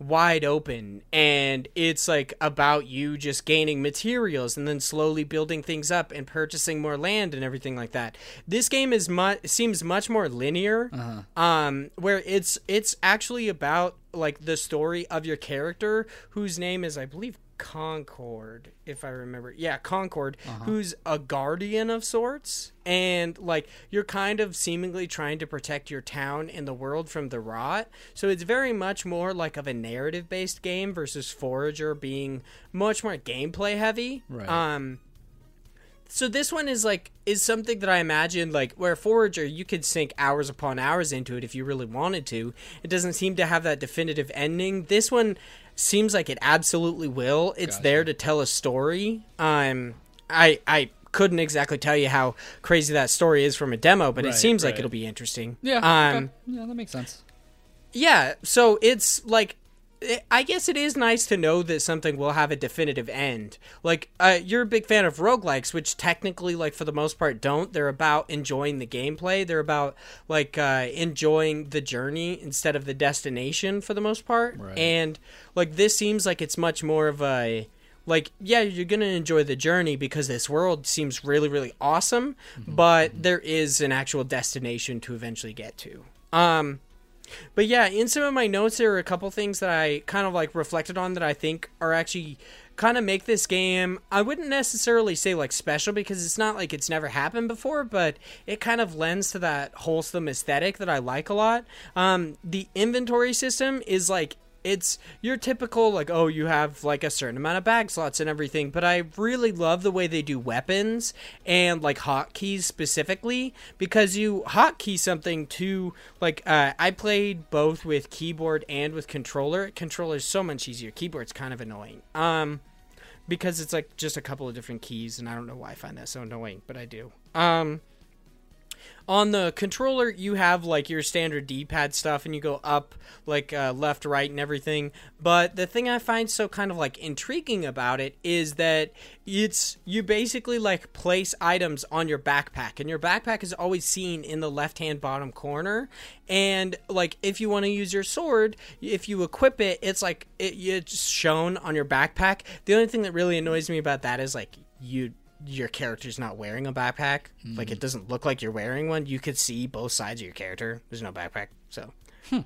wide open and it's like about you just gaining materials and then slowly building things up and purchasing more land and everything like that this game is much seems much more linear uh-huh. um where it's it's actually about like the story of your character whose name is i believe Concord, if I remember. Yeah, Concord, uh-huh. who's a guardian of sorts. And, like, you're kind of seemingly trying to protect your town and the world from the rot. So it's very much more like of a narrative based game versus Forager being much more gameplay heavy. Right. Um, so this one is like is something that I imagine like where Forager you could sink hours upon hours into it if you really wanted to. It doesn't seem to have that definitive ending. This one seems like it absolutely will. It's gotcha. there to tell a story. Um, I I couldn't exactly tell you how crazy that story is from a demo, but right, it seems right. like it'll be interesting. Yeah. Um, yeah, that makes sense. Yeah, so it's like I guess it is nice to know that something will have a definitive end. Like, uh, you're a big fan of roguelikes, which technically, like, for the most part, don't. They're about enjoying the gameplay. They're about, like, uh, enjoying the journey instead of the destination for the most part. Right. And, like, this seems like it's much more of a. Like, yeah, you're going to enjoy the journey because this world seems really, really awesome, mm-hmm. but there is an actual destination to eventually get to. Um, but yeah, in some of my notes, there are a couple things that I kind of like reflected on that I think are actually kind of make this game. I wouldn't necessarily say like special because it's not like it's never happened before, but it kind of lends to that wholesome aesthetic that I like a lot. Um, the inventory system is like it's your typical like oh you have like a certain amount of bag slots and everything but i really love the way they do weapons and like hotkeys specifically because you hotkey something to like uh, i played both with keyboard and with controller. Controller is so much easier. Keyboard's kind of annoying um because it's like just a couple of different keys and i don't know why i find that so annoying but i do um on the controller you have like your standard d-pad stuff and you go up like uh, left right and everything. But the thing i find so kind of like intriguing about it is that it's you basically like place items on your backpack and your backpack is always seen in the left hand bottom corner. And like if you want to use your sword if you equip it it's like it, it's shown on your backpack. The only thing that really annoys me about that is like you your character's not wearing a backpack. Like mm-hmm. it doesn't look like you're wearing one. You could see both sides of your character. There's no backpack. So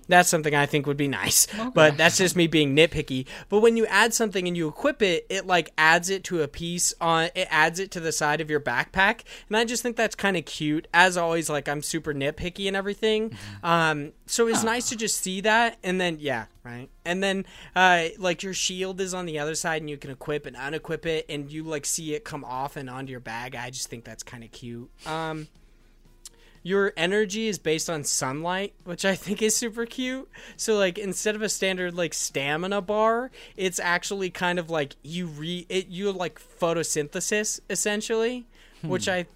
that's something I think would be nice. But that's just me being nitpicky. But when you add something and you equip it, it like adds it to a piece on it adds it to the side of your backpack. And I just think that's kind of cute. As always, like I'm super nitpicky and everything. Um so it's nice to just see that and then yeah, right. And then uh like your shield is on the other side and you can equip and unequip it and you like see it come off and onto your bag. I just think that's kind of cute. Um your energy is based on sunlight, which I think is super cute. So like instead of a standard like stamina bar, it's actually kind of like you re it you like photosynthesis essentially, which I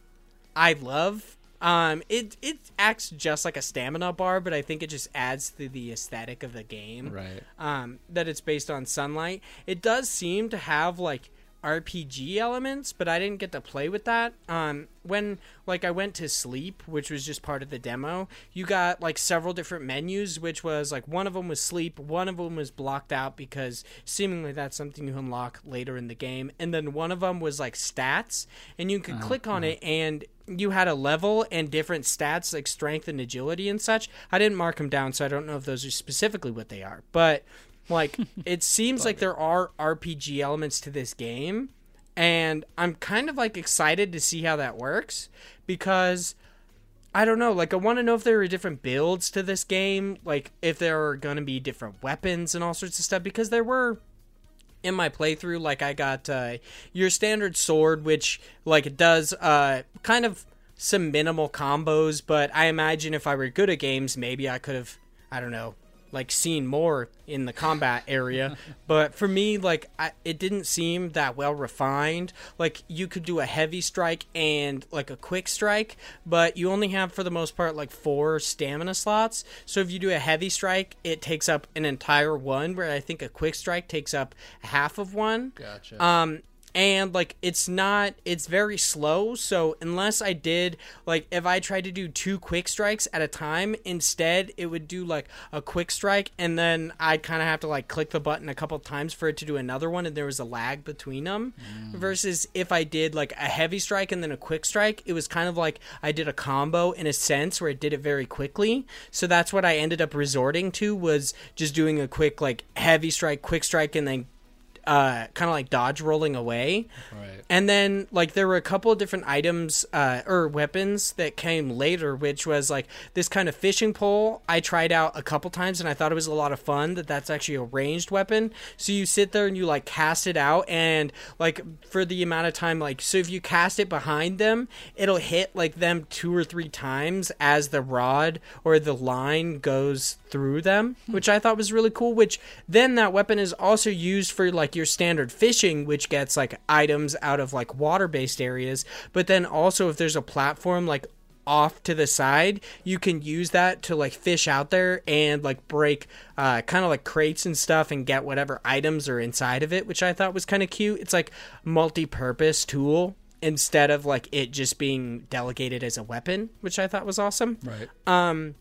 I love. Um it it acts just like a stamina bar, but I think it just adds to the aesthetic of the game Right. um, that it's based on sunlight. It does seem to have like RPG elements, but I didn't get to play with that. Um, when like I went to sleep, which was just part of the demo, you got like several different menus, which was like one of them was sleep, one of them was blocked out because seemingly that's something you unlock later in the game, and then one of them was like stats, and you could click on it and you had a level and different stats like strength and agility and such. I didn't mark them down, so I don't know if those are specifically what they are, but like it seems like there are RPG elements to this game, and I'm kind of like excited to see how that works because I don't know, like I want to know if there are different builds to this game, like if there are going to be different weapons and all sorts of stuff because there were in my playthrough like I got uh your standard sword which like it does uh kind of some minimal combos, but I imagine if I were good at games, maybe I could have I don't know, like seen more in the combat area. But for me like I, it didn't seem that well refined. Like you could do a heavy strike and like a quick strike but you only have for the most part like four stamina slots. So if you do a heavy strike it takes up an entire one where i think a quick strike takes up half of one. Gotcha. um and like it's not it's very slow so unless i did like if i tried to do two quick strikes at a time instead it would do like a quick strike and then i'd kind of have to like click the button a couple times for it to do another one and there was a lag between them mm. versus if i did like a heavy strike and then a quick strike it was kind of like i did a combo in a sense where it did it very quickly. So that's what i ended up resorting to was just doing a quick like heavy strike quick strike and then uh, kind of like dodge rolling away. Right. And then like there were a couple of different items uh, or weapons that came later, which was like this kind of fishing pole. I tried out a couple times and I thought it was a lot of fun. That that's actually a ranged weapon. So you sit there and you like cast it out, and like for the amount of time, like so if you cast it behind them, it'll hit like them two or three times as the rod or the line goes through them, which I thought was really cool. Which then that weapon is also used for like your standard fishing, which gets like items out of like water based areas. But then also if there's a platform like off to the side, you can use that to like fish out there and like break uh, kind of like crates and stuff and get whatever items are inside of it, which I thought was kind of cute. It's like multi-purpose tool instead of like it just being delegated as a weapon, which I thought was awesome. Right. Um,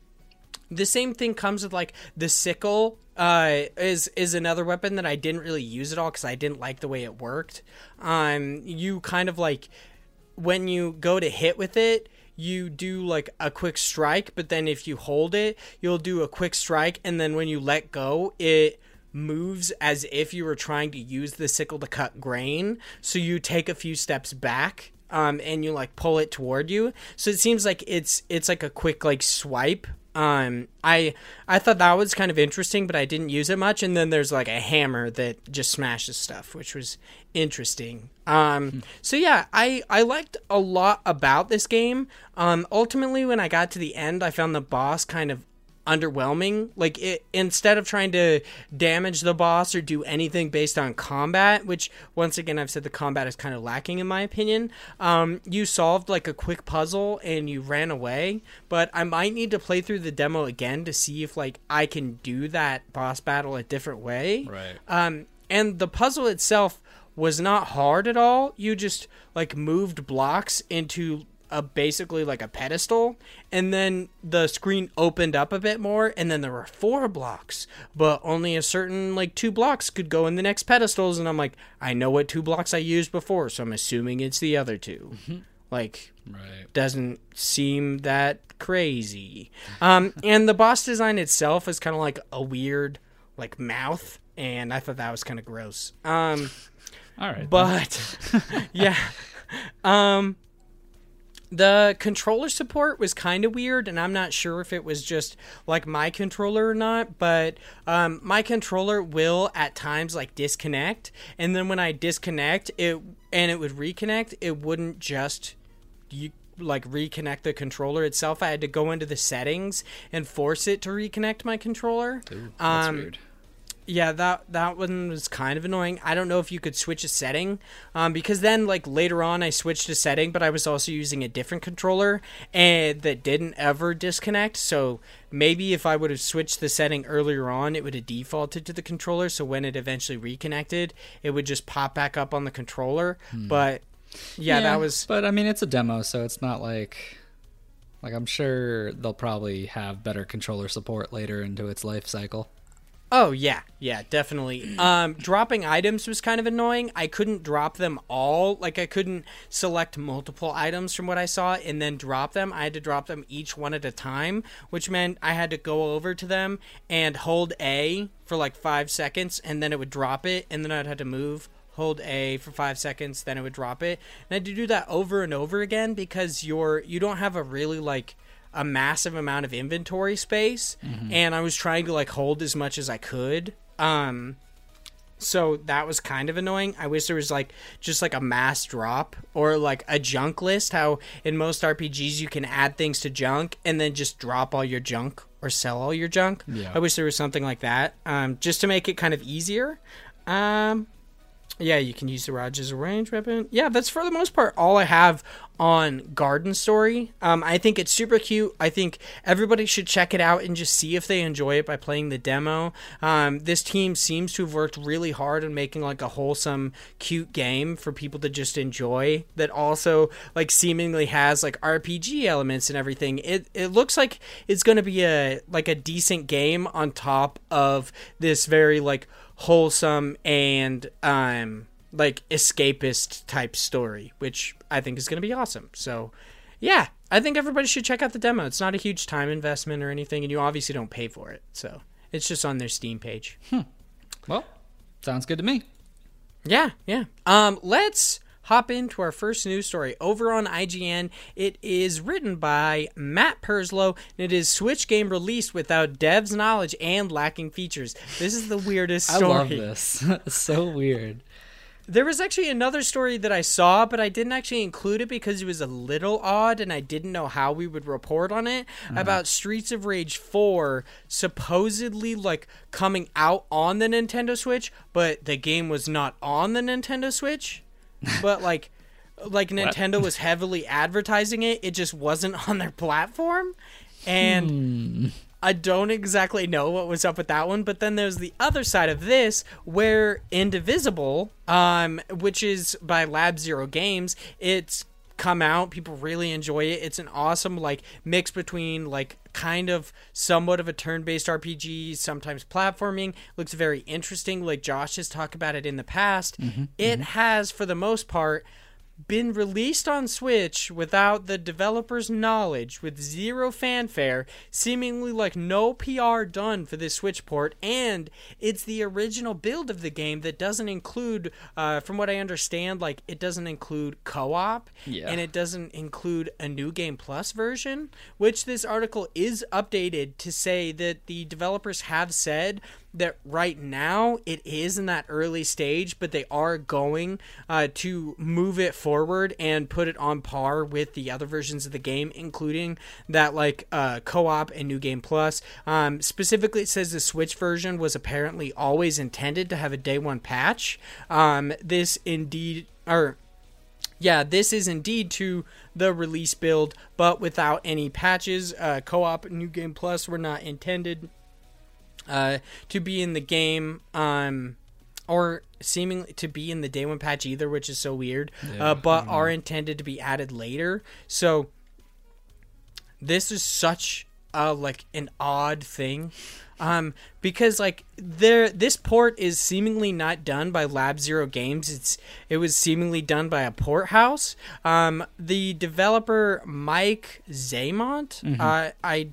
the same thing comes with like the sickle. Uh, is is another weapon that I didn't really use at all because I didn't like the way it worked. Um, you kind of like when you go to hit with it, you do like a quick strike, but then if you hold it, you'll do a quick strike, and then when you let go, it moves as if you were trying to use the sickle to cut grain. So you take a few steps back um, and you like pull it toward you. So it seems like it's it's like a quick like swipe. Um, I I thought that was kind of interesting, but I didn't use it much. And then there's like a hammer that just smashes stuff, which was interesting. Um, so yeah, I I liked a lot about this game. Um, ultimately, when I got to the end, I found the boss kind of underwhelming. Like it instead of trying to damage the boss or do anything based on combat, which once again I've said the combat is kind of lacking in my opinion. Um, you solved like a quick puzzle and you ran away, but I might need to play through the demo again to see if like I can do that boss battle a different way. Right. Um, and the puzzle itself was not hard at all. You just like moved blocks into a basically like a pedestal and then the screen opened up a bit more and then there were four blocks but only a certain like two blocks could go in the next pedestals and i'm like i know what two blocks i used before so i'm assuming it's the other 2 like Right. doesn't seem that crazy. Um and the boss design itself is kind of like a weird like mouth and i thought that was kind of gross. Um All right. but yeah. Um the controller support was kind of weird and i'm not sure if it was just like my controller or not but um, my controller will at times like disconnect and then when i disconnect it and it would reconnect it wouldn't just you like reconnect the controller itself i had to go into the settings and force it to reconnect my controller Ooh, that's um, weird. Yeah, that that one was kind of annoying. I don't know if you could switch a setting, um, because then like later on I switched a setting, but I was also using a different controller and that didn't ever disconnect. So maybe if I would have switched the setting earlier on, it would have defaulted to the controller. So when it eventually reconnected, it would just pop back up on the controller. But yeah, that was But I mean, it's a demo, so it's not like. Like I'm sure they'll probably have better controller support later into its life cycle. Oh yeah, yeah, definitely. Um, dropping items was kind of annoying. I couldn't drop them all. Like I couldn't select multiple items from what I saw and then drop them. I had to drop them each one at a time, which meant I had to go over to them and hold A for like five seconds, and then it would drop it, and then I'd have to move. Hold A for five seconds, then it would drop it, and I had to do that over and over again because you're you don't have a really like a massive amount of inventory space and I was trying to like hold as much as I could. Um so that was kind of annoying. I wish there was like just like a mass drop or like a junk list how in most RPGs you can add things to junk and then just drop all your junk or sell all your junk. Yeah. I wish there was something like that. Um just to make it kind of easier. Um yeah, you can use the Raj as a range weapon. Yeah, that's for the most part all I have on Garden Story. Um, I think it's super cute. I think everybody should check it out and just see if they enjoy it by playing the demo. Um, this team seems to have worked really hard on making like a wholesome, cute game for people to just enjoy. That also like seemingly has like RPG elements and everything. It it looks like it's going to be a like a decent game on top of this very like wholesome and um like escapist type story, which I think is going to be awesome. So, yeah, I think everybody should check out the demo. It's not a huge time investment or anything, and you obviously don't pay for it. So, it's just on their Steam page. Well, sounds good to me. Yeah, yeah. Um, let's hop into our first news story over on IGN. It is written by Matt Purslow, and it is Switch game released without devs' knowledge and lacking features. This is the weirdest story. I love this. so weird. There was actually another story that I saw, but I didn't actually include it because it was a little odd and I didn't know how we would report on it mm-hmm. about Streets of Rage 4 supposedly like coming out on the Nintendo Switch, but the game was not on the Nintendo Switch. but like like Nintendo was heavily advertising it, it just wasn't on their platform. And hmm. I don't exactly know what was up with that one, but then there's the other side of this where Indivisible, um, which is by Lab Zero Games, it's come out. People really enjoy it. It's an awesome like mix between like kind of somewhat of a turn-based RPG, sometimes platforming. Looks very interesting. Like Josh has talked about it in the past. it has, for the most part, been released on Switch without the developer's knowledge, with zero fanfare, seemingly like no PR done for this Switch port, and it's the original build of the game that doesn't include, uh, from what I understand, like it doesn't include co op, Yeah. and it doesn't include a new game plus version, which this article is updated to say that the developers have said that right now it is in that early stage, but they are going uh, to move it forward and put it on par with the other versions of the game, including that like uh, co-op and New Game Plus. Um, specifically, it says the Switch version was apparently always intended to have a day one patch. Um, this indeed, or yeah, this is indeed to the release build, but without any patches. Uh, co-op and New Game Plus were not intended uh, to be in the game. Um, or seemingly to be in the day one patch either, which is so weird. uh, but are intended to be added later. So this is such a like an odd thing. Um, because like there, this port is seemingly not done by Lab Zero Games. It's it was seemingly done by a port house. Um, the developer Mike Zaimont, uh, I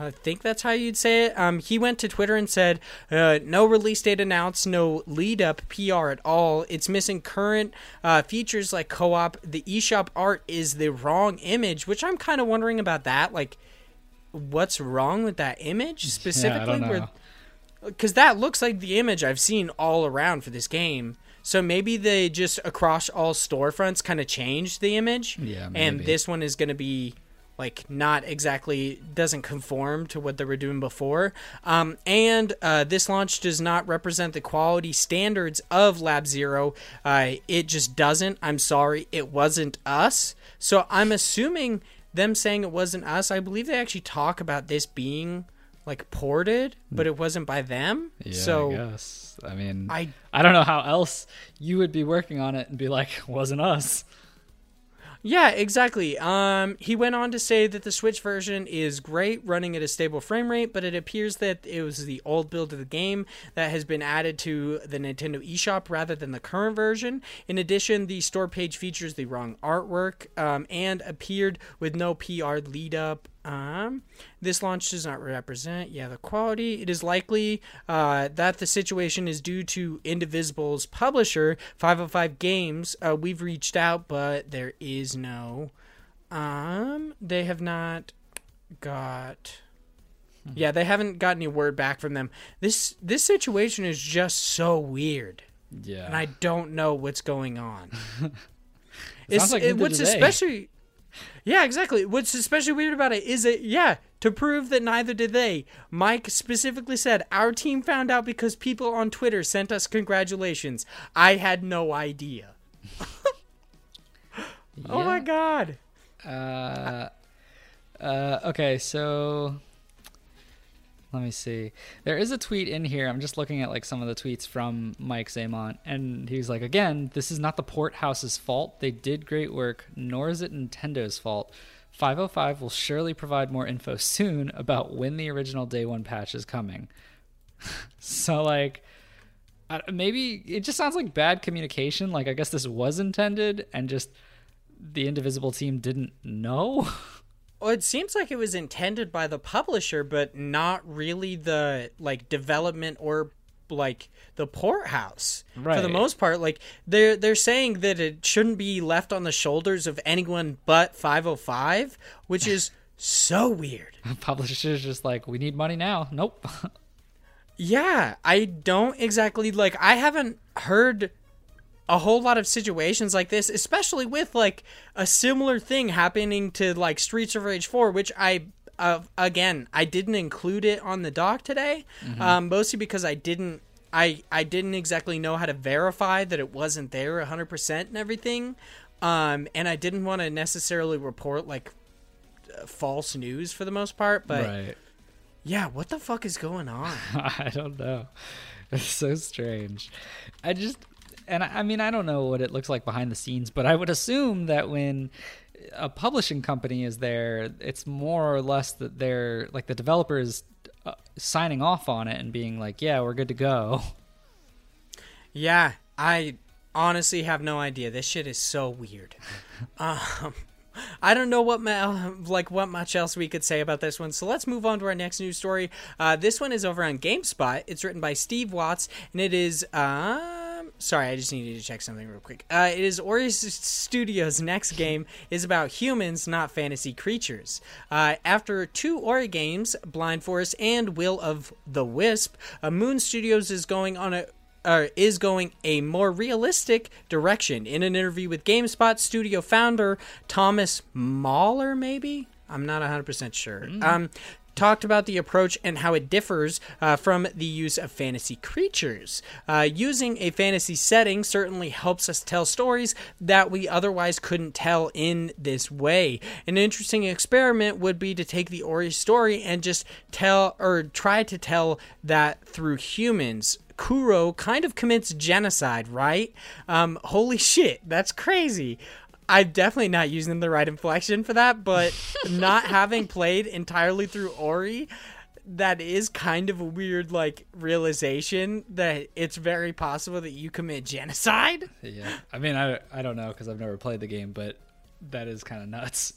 I think that's how you'd say it. Um, he went to Twitter and said, uh, "No release date announced, no lead up PR at all. It's missing current uh, features like co-op. The eShop art is the wrong image, which I'm kind of wondering about that. Like, what's wrong with that image specifically? Where, because that looks like the image I've seen all around for this game." So maybe they just across all storefronts kind of changed the image. Yeah, And this one is going to be like not exactly doesn't conform to what they were doing before. Um, and uh, this launch does not represent the quality standards of Lab Zero. Uh, it just doesn't. I'm sorry, it wasn't us. So I'm assuming them saying it wasn't us. I believe they actually talk about this being like ported, but it wasn't by them. Yeah, so I guess. I mean, I I don't know how else you would be working on it and be like, wasn't us. Yeah, exactly. Um, he went on to say that the Switch version is great, running at a stable frame rate, but it appears that it was the old build of the game that has been added to the Nintendo eShop rather than the current version. In addition, the store page features the wrong artwork um, and appeared with no PR lead up. Um, this launch does not represent, yeah, the quality. It is likely uh, that the situation is due to Indivisible's publisher, 505 Games. Uh, we've reached out, but there is no. Um, they have not got. Yeah, they haven't got any word back from them. This this situation is just so weird, Yeah. and I don't know what's going on. It's, like it, what's they. especially yeah exactly. What's especially weird about it is that yeah to prove that neither did they mike specifically said our team found out because people on twitter sent us congratulations. I had no idea. Oh my god. Uh, uh, okay, so let me see. There is a tweet in here. I'm just looking at like some of the tweets from Mike Zaimont, and he's like, "Again, this is not the port house's fault. They did great work, nor is it Nintendo's fault. 505 will surely provide more info soon about when the original day one patch is coming." so like. Maybe it just sounds like bad communication. Like I guess this was intended, and just the Indivisible team didn't know. well it seems like it was intended by the publisher but not really the like development or like the port house for the most part like they're they're saying that it shouldn't be left on the shoulders of anyone but 505 which is so weird Publishers just like, we need money now. Nope. yeah i don't exactly like i haven't heard a whole lot of situations like this especially with like a similar thing happening to like streets of rage 4 which i uh, again i didn't include it on the doc today um, mostly because i didn't I, I didn't exactly know how to verify that it wasn't there 100% and everything um, and i didn't want to necessarily report like uh, false news for the most part but right. yeah what the fuck is going on I don't know. It's so strange. I just, and I, I mean, I don't know what it looks like behind the scenes, but I would assume that when a publishing company is there, it's more or less that they're like the developers uh, signing off on it and being like, yeah, we're good to go. Yeah, I honestly have no idea. This shit is so weird. um, I don't know what ma- like what much else we could say about this one. So let's move on to our next news story. Uh, this one is over on GameSpot. It's written by Steve Watts, and it is. Um, sorry, I just needed to check something real quick. Uh, it is Ori Studios' next game is about humans, not fantasy creatures. Uh, after two Ori games, Blind Forest and Will of the Wisp, uh, Moon Studios is going on a uh, is going a more realistic direction. In an interview with GameSpot studio founder Thomas Mahler, maybe I'm not 100 percent sure. Um, talked about the approach and how it differs uh, from the use of fantasy creatures. Uh, using a fantasy setting certainly helps us tell stories that we otherwise couldn't tell in this way. An interesting experiment would be to take the Ori story and just tell or try to tell that through humans. Kuro kind of commits genocide, right? Um, holy shit, that's crazy. I'm definitely not using the right inflection for that, but not having played entirely through Ori, that is kind of a weird like realization that it's very possible that you commit genocide. Yeah, I mean, I I don't know because I've never played the game, but that is kind of nuts.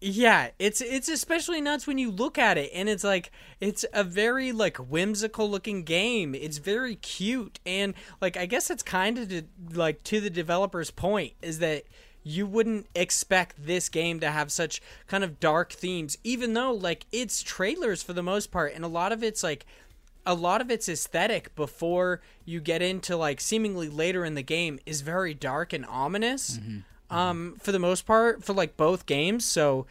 Yeah, it's it's especially nuts when you look at it and it's like it's a very like whimsical looking game. It's very cute and like I guess it's kind of like to the developer's point is that you wouldn't expect this game to have such kind of dark themes even though like it's trailers for the most part and a lot of it's like a lot of its aesthetic before you get into like seemingly later in the game is very dark and ominous. Mm-hmm um for the most part for like both games so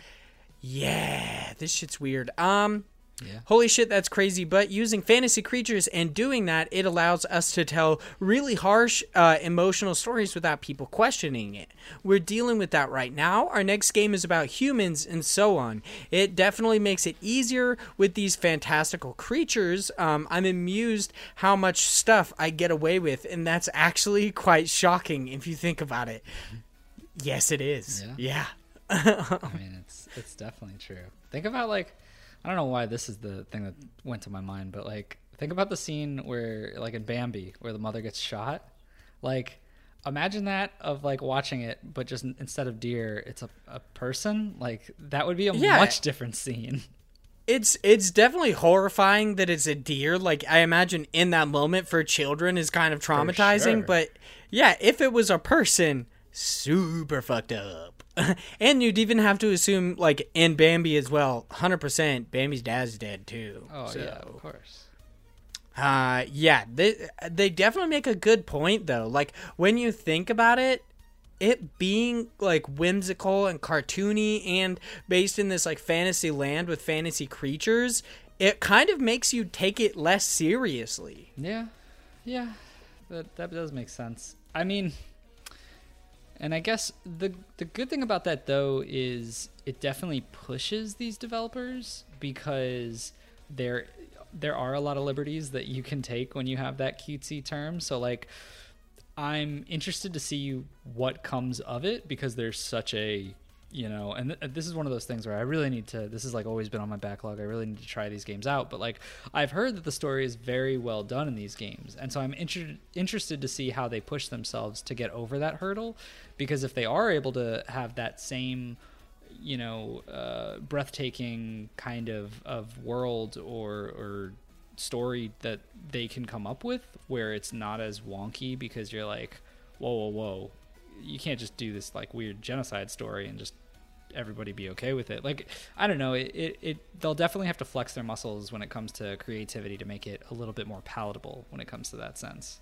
yeah this shit's weird um yeah. Holy shit, that's crazy. But using fantasy creatures and doing that, it allows us to tell really harsh, uh, emotional stories without people questioning it. We're dealing with that right now. Our next game is about humans and so on. It definitely makes it easier with these fantastical creatures. Um, I'm amused how much stuff I get away with, and that's actually quite shocking if you think about it. Yes, it is. Yeah. yeah. I mean, it's it's definitely true. Think about like I don't know why this is the thing that went to my mind, but like think about the scene where like in Bambi where the mother gets shot. Like imagine that of like watching it but just instead of deer it's a, a person like that would be a yeah. much different scene it's it's definitely horrifying that it's a deer like i imagine in that moment for children is kind of traumatizing sure. but yeah if it was a person super fucked up. and you'd even have to assume, like, in Bambi as well, 100% Bambi's dad's dead too. Oh, so. yeah, of course. Uh, yeah, they, they definitely make a good point, though. Like, when you think about it, it being like whimsical and cartoony and based in this like fantasy land with fantasy creatures, it kind of makes you take it less seriously. Yeah, yeah, that that does make sense. I mean, and I guess the the good thing about that though is it definitely pushes these developers because there there are a lot of liberties that you can take when you have that cutesy term. So like I'm interested to see what comes of it because there's such a you know and th- this is one of those things where i really need to this has like always been on my backlog. I really need to try these games out but like i've heard that the story is very well done in these games and so i'm inter- interested to see how they push themselves to get over that hurdle because if they are able to have that same you know uh, breathtaking kind of of world or or story that they can come up with where it's not as wonky because you're like whoa whoa whoa you can't just do this like weird genocide story and just everybody be okay with it. Like I don't know, it, it, it, they'll definitely have to flex their muscles when it comes to creativity to make it a little bit more palatable when it comes to that sense.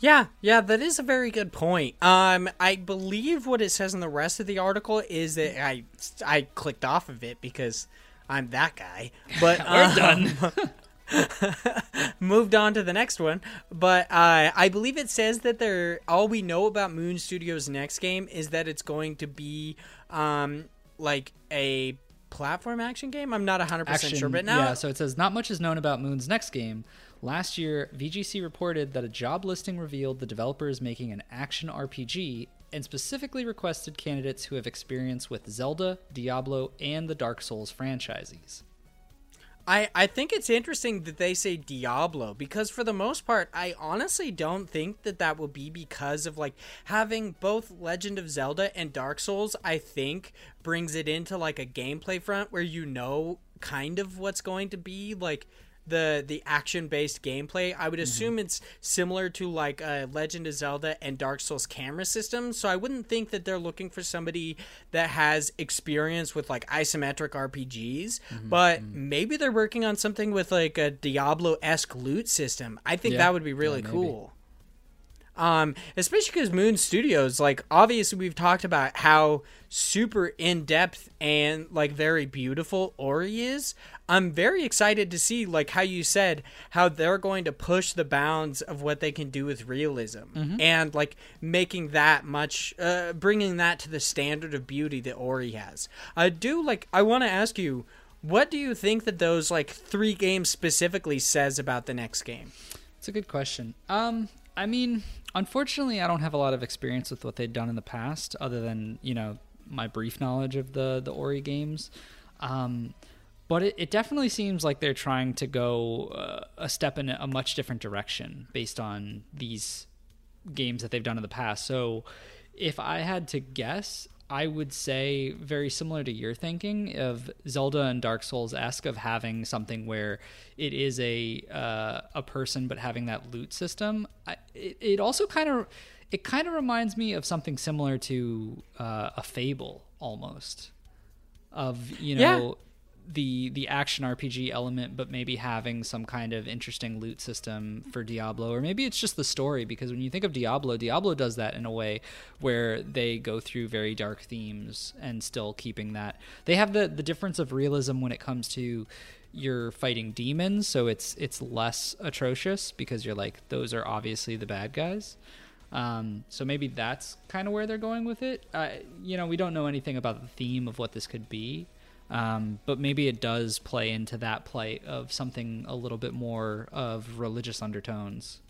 Yeah, yeah, that is a very good point. Um, I believe what it says in the rest of the article is that I I clicked off of it because I'm that guy. But we're um, done. moved on to the next one. But uh, I believe it says that they're all we know about Moon Studios' next game is that it's going to be um, like a platform action game. I'm not 100% action, sure, but now. Yeah, so it says not much is known about Moon's next game. Last year, VGC reported that a job listing revealed the developer is making an action RPG and specifically requested candidates who have experience with Zelda, Diablo, and the Dark Souls franchises. I, I think it's interesting that they say Diablo because for the most part, I honestly don't think that that will be because of like having both Legend of Zelda and Dark Souls. I think brings it into like a gameplay front where you know kind of what's going to be like the the action based gameplay. I would mm-hmm. assume mm-hmm. it's similar to like a Legend of Zelda and Dark Souls camera system. So I wouldn't think that they're looking for somebody that has experience with like isometric RPGs, mm-hmm. but mm-hmm. maybe they're working on something with like a Diablo esque loot system. I think yeah. that would be really yeah, cool. Um, especially because Moon Studios, like obviously we've talked about how super in depth and like very beautiful Ori is. I'm very excited to see, like how you said, how they're going to push the bounds of what they can do with realism Mm-hmm. and like making that much, uh, bringing that to the standard of beauty that Ori has. I do like. I want to ask you, what do you think that those like three games specifically says about the next game? It's a good question. Um, I mean, unfortunately, I don't have a lot of experience with what they've done in the past, other than you know my brief knowledge of the the Ori games. Um, but it, it definitely seems like they're trying to go uh, a step in a much different direction based on these games that they've done in the past. So, if I had to guess, I would say very similar to your thinking of Zelda and Dark Souls esque of having something where it is a uh, a person but having that loot system. I, it, it also kind of it kind of reminds me of something similar to uh, a Fable almost of you know the the action RPG element, but maybe having some kind of interesting loot system for Diablo, or maybe it's just the story. Because when you think of Diablo, Diablo does that in a way where they go through very dark themes and still keeping that. They have the the difference of realism when it comes to you're fighting demons, so it's it's less atrocious because you're like those are obviously the bad guys. Um, so maybe that's kind of where they're going with it. Uh, you know, we don't know anything about the theme of what this could be. Um, but maybe it does play into that plight of something a little bit more of religious undertones.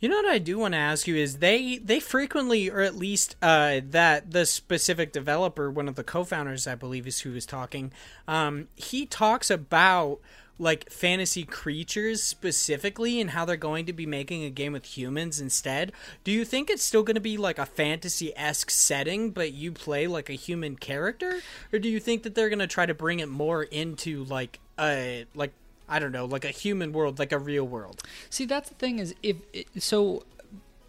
You know what I do want to ask you is they they frequently, or at least uh, that the specific developer, one of the co-founders, I believe, is who is talking. Um, he talks about like fantasy creatures specifically and how they're going to be making a game with humans instead. Do you think it's still going to be like a fantasy esque setting, but you play like a human character, or do you think that they're going to try to bring it more into like a like I don't know, like a human world, like a real world? See, that's the thing is if so,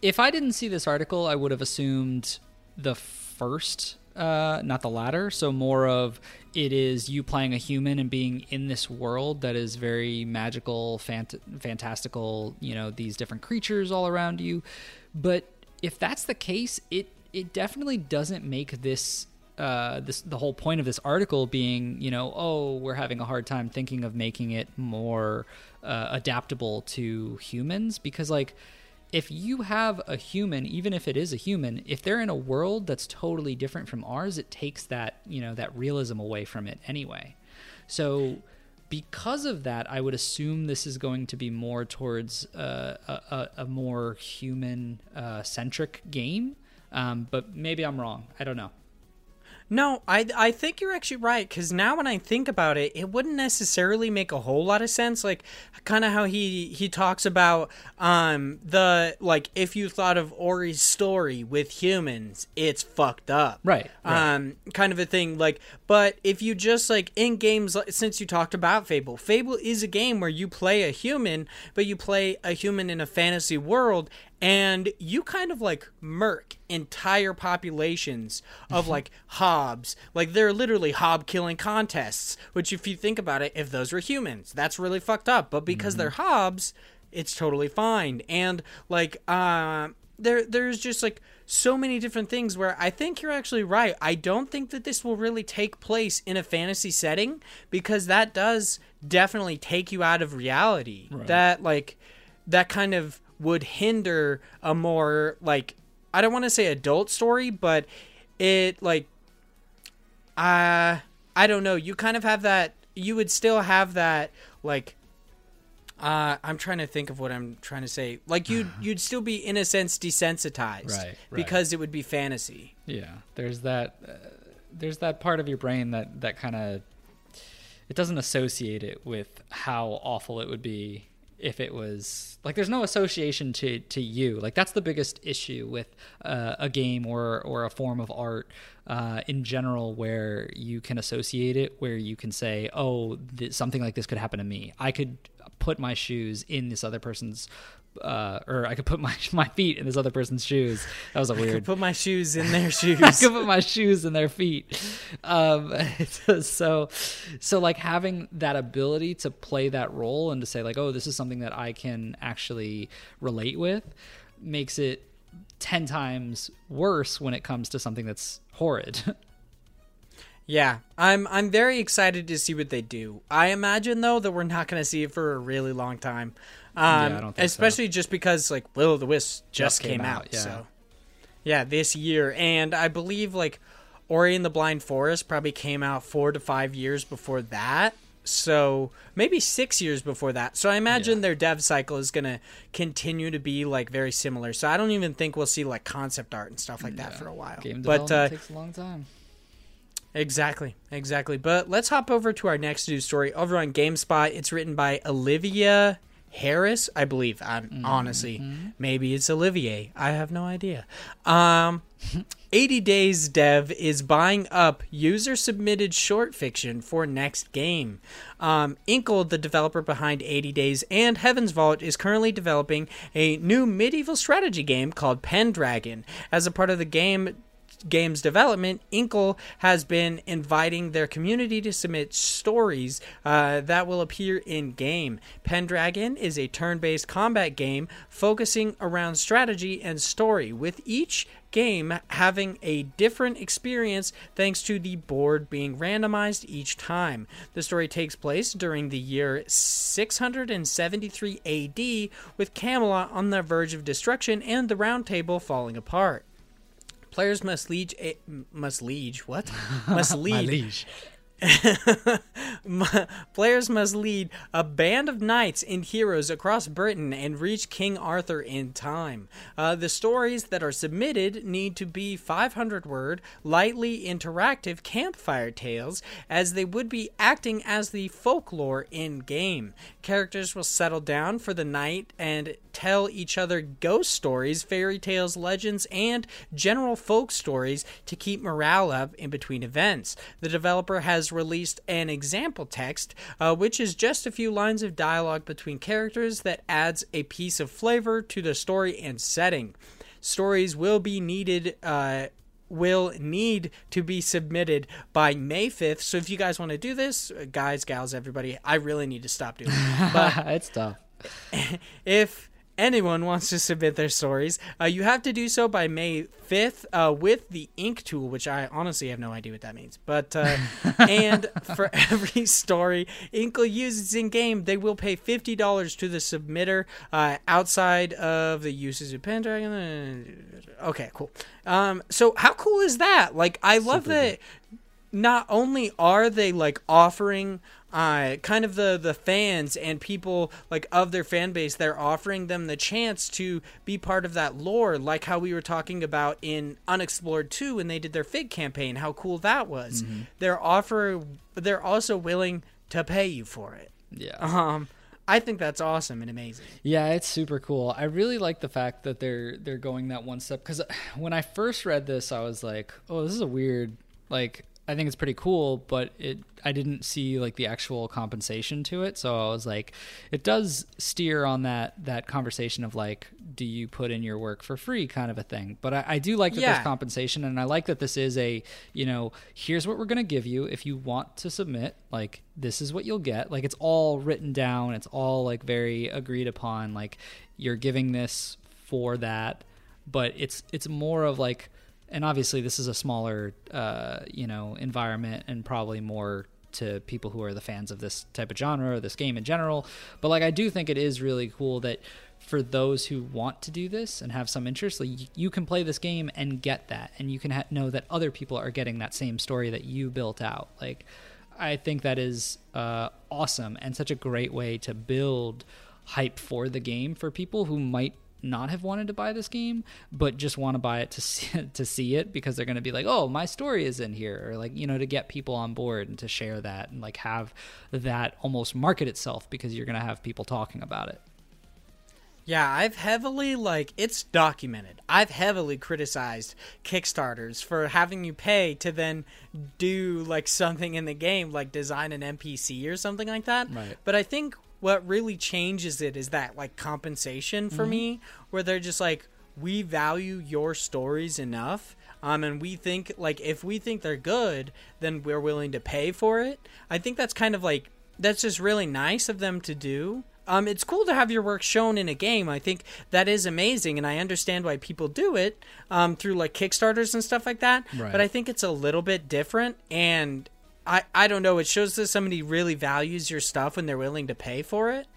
if I didn't see this article, I would have assumed the first, uh, not the latter. So more of it is you playing a human and being in this world that is very magical, fant- fantastical. You know, these different creatures all around you. But if that's the case, it it definitely doesn't make this uh, this the whole point of this article being, you know, oh, we're having a hard time thinking of making it more uh, adaptable to humans because, like, if you have a human, even if it is a human, if they're in a world that's totally different from ours, it takes that you know that realism away from it anyway. So. Because of that, I would assume this is going to be more towards uh, a, a, more human uh, centric game, um, but maybe I'm wrong. I don't know. No, I I think you're actually right because now when I think about it, it wouldn't necessarily make a whole lot of sense. Like, kind of how he he talks about um the like if you thought of Ori's story with humans, it's fucked up, Right, right. Um, kind of a thing. Like, but if you just like in games, since you talked about Fable, Fable is a game where you play a human, but you play a human in a fantasy world, and you kind of like murk entire populations of like hobs like they're literally hob killing contests which if you think about it if those were humans that's really fucked up. But because they're hobs it's totally fine. And like uh there there's just like so many different things where I think you're actually right. I don't think that this will really take place in a fantasy setting because that does definitely take you out of reality. That like that kind of would hinder a more like I don't want to say adult story, but it like uh I don't know, you kind of have that you would still have that like uh I'm trying to think of what I'm trying to say. Like you'd you'd still be in a sense desensitized Right, right. because it would be fantasy. Yeah, there's that. Uh, there's that part of your brain that that kind of it doesn't associate it with how awful it would be if it was like there's no association to to you. Like that's the biggest issue with uh, a game or or a form of art uh, in general where you can associate it where you can say oh th- something like this could happen to me. I could put my shoes in this other person's uh, or I could put my my feet in this other person's shoes. That was a weird. Put my shoes in their shoes. I could put my shoes in their feet. Um, so, so like having that ability to play that role and to say like, oh, this is something that I can actually relate with. makes it 10 times worse when it comes to something that's horrid. Yeah, I'm I'm very excited to see what they do. I imagine though that we're not going to see it for a really long time. Um, Yeah, I don't think especially just because like Will o' the Wisp just, Just came came, out, out, yeah. so yeah, this year, and I believe like Ori and the Blind Forest probably came out four to five years before that. So maybe six years before that. So I imagine Yeah. their dev cycle is gonna continue to be like very similar. So I don't even think we'll see like concept art and stuff like that for a while. Game but development uh, takes a long time. Exactly, exactly. But let's hop over to our next news story over on GameSpot. It's written by Olivia Harris, I believe. I'm honestly, maybe it's Olivier. I have no idea. Um, 80 Days Dev is buying up user submitted short fiction for next game. Um, Inkle, the developer behind 80 Days and Heaven's Vault, is currently developing a new medieval strategy game called Pendragon. As a part of the game game's development, Inkle has been inviting their community to submit stories uh, that will appear in game. Pendragon is a turn based combat game focusing around strategy and story, with each game having a different experience thanks to the board being randomized each time. The story takes place during the year 673 AD, with Camelot on the verge of destruction and the Round Table falling apart. Players must lead a, must lead what must lead. Players must lead a band of knights and heroes across Britain and reach King Arthur in time. Uh, the stories that are submitted need to be 500 word, lightly interactive campfire tales, as they would be acting as the folklore in game. Characters will settle down for the night and tell each other ghost stories, fairy tales, legends, and general folk stories to keep morale up in between events. The developer has released an example text, uh, which is just a few lines of dialogue between characters that adds a piece of flavor to the story and setting. Stories will be needed. Uh, will need to be submitted by May 5th. So if you guys want to do this, uh, guys, gals, everybody, I really need to stop doing it. But it's tough. if anyone wants to submit their stories, uh, you have to do so by May 5th uh, with the ink tool, which I honestly have no idea what that means. But, uh, and for every story Inkle uses in game, they will pay $50 to the submitter uh, outside of the uses of Pendragon. Okay, cool. Um, so, how cool is that? Like, I love Super that not only are they like offering uh, kind of the the fans and people like of their fan base they're offering them the chance to be part of that lore like how we were talking about in unexplored 2 when they did their fig campaign how cool that was they're offer they're also willing to pay you for it Yeah. um i think that's awesome and amazing Yeah, it's super cool. I really like the fact that they're they're going that one step because when I first read this, I was like, "Oh, this is a weird." Like, I think it's pretty cool, but it I didn't see like the actual compensation to it, so I was like, it does steer on that that conversation of like, do you put in your work for free, kind of a thing. But I, I do like that Yeah. there's compensation, and I like that this is a you know, here's what we're gonna give you if you want to submit. Like, this is what you'll get. Like, it's all written down. It's all like very agreed upon. Like, you're giving this for that, but it's it's more of like, and obviously this is a smaller uh, you know environment and probably more to people who are the fans of this type of genre or this game in general. But like, I do think it is really cool that for those who want to do this and have some interest, like you can play this game and get that, and you can ha- know that other people are getting that same story that you built out. Like, I think that is uh, awesome and such a great way to build hype for the game for people who might not have wanted to buy this game but just want to buy it to see, to see it because they're going to be like oh my story is in here or like you know to get people on board and to share that and like have that almost market itself because you're going to have people talking about it Yeah, I've heavily like it's documented. I've heavily criticized Kickstarters for having you pay to then do like something in the game, like design an NPC or something like that. Right. But I think what really changes it is that like compensation for me, where they're just like, we value your stories enough. Um, and we think like if we think they're good, then we're willing to pay for it. I think that's kind of like that's just really nice of them to do. um, it's cool to have your work shown in a game. I think that is amazing, and I understand why people do it um, through like Kickstarters and stuff like that. Right. But I think it's a little bit different, and I I don't know. It shows that somebody really values your stuff when they're willing to pay for it,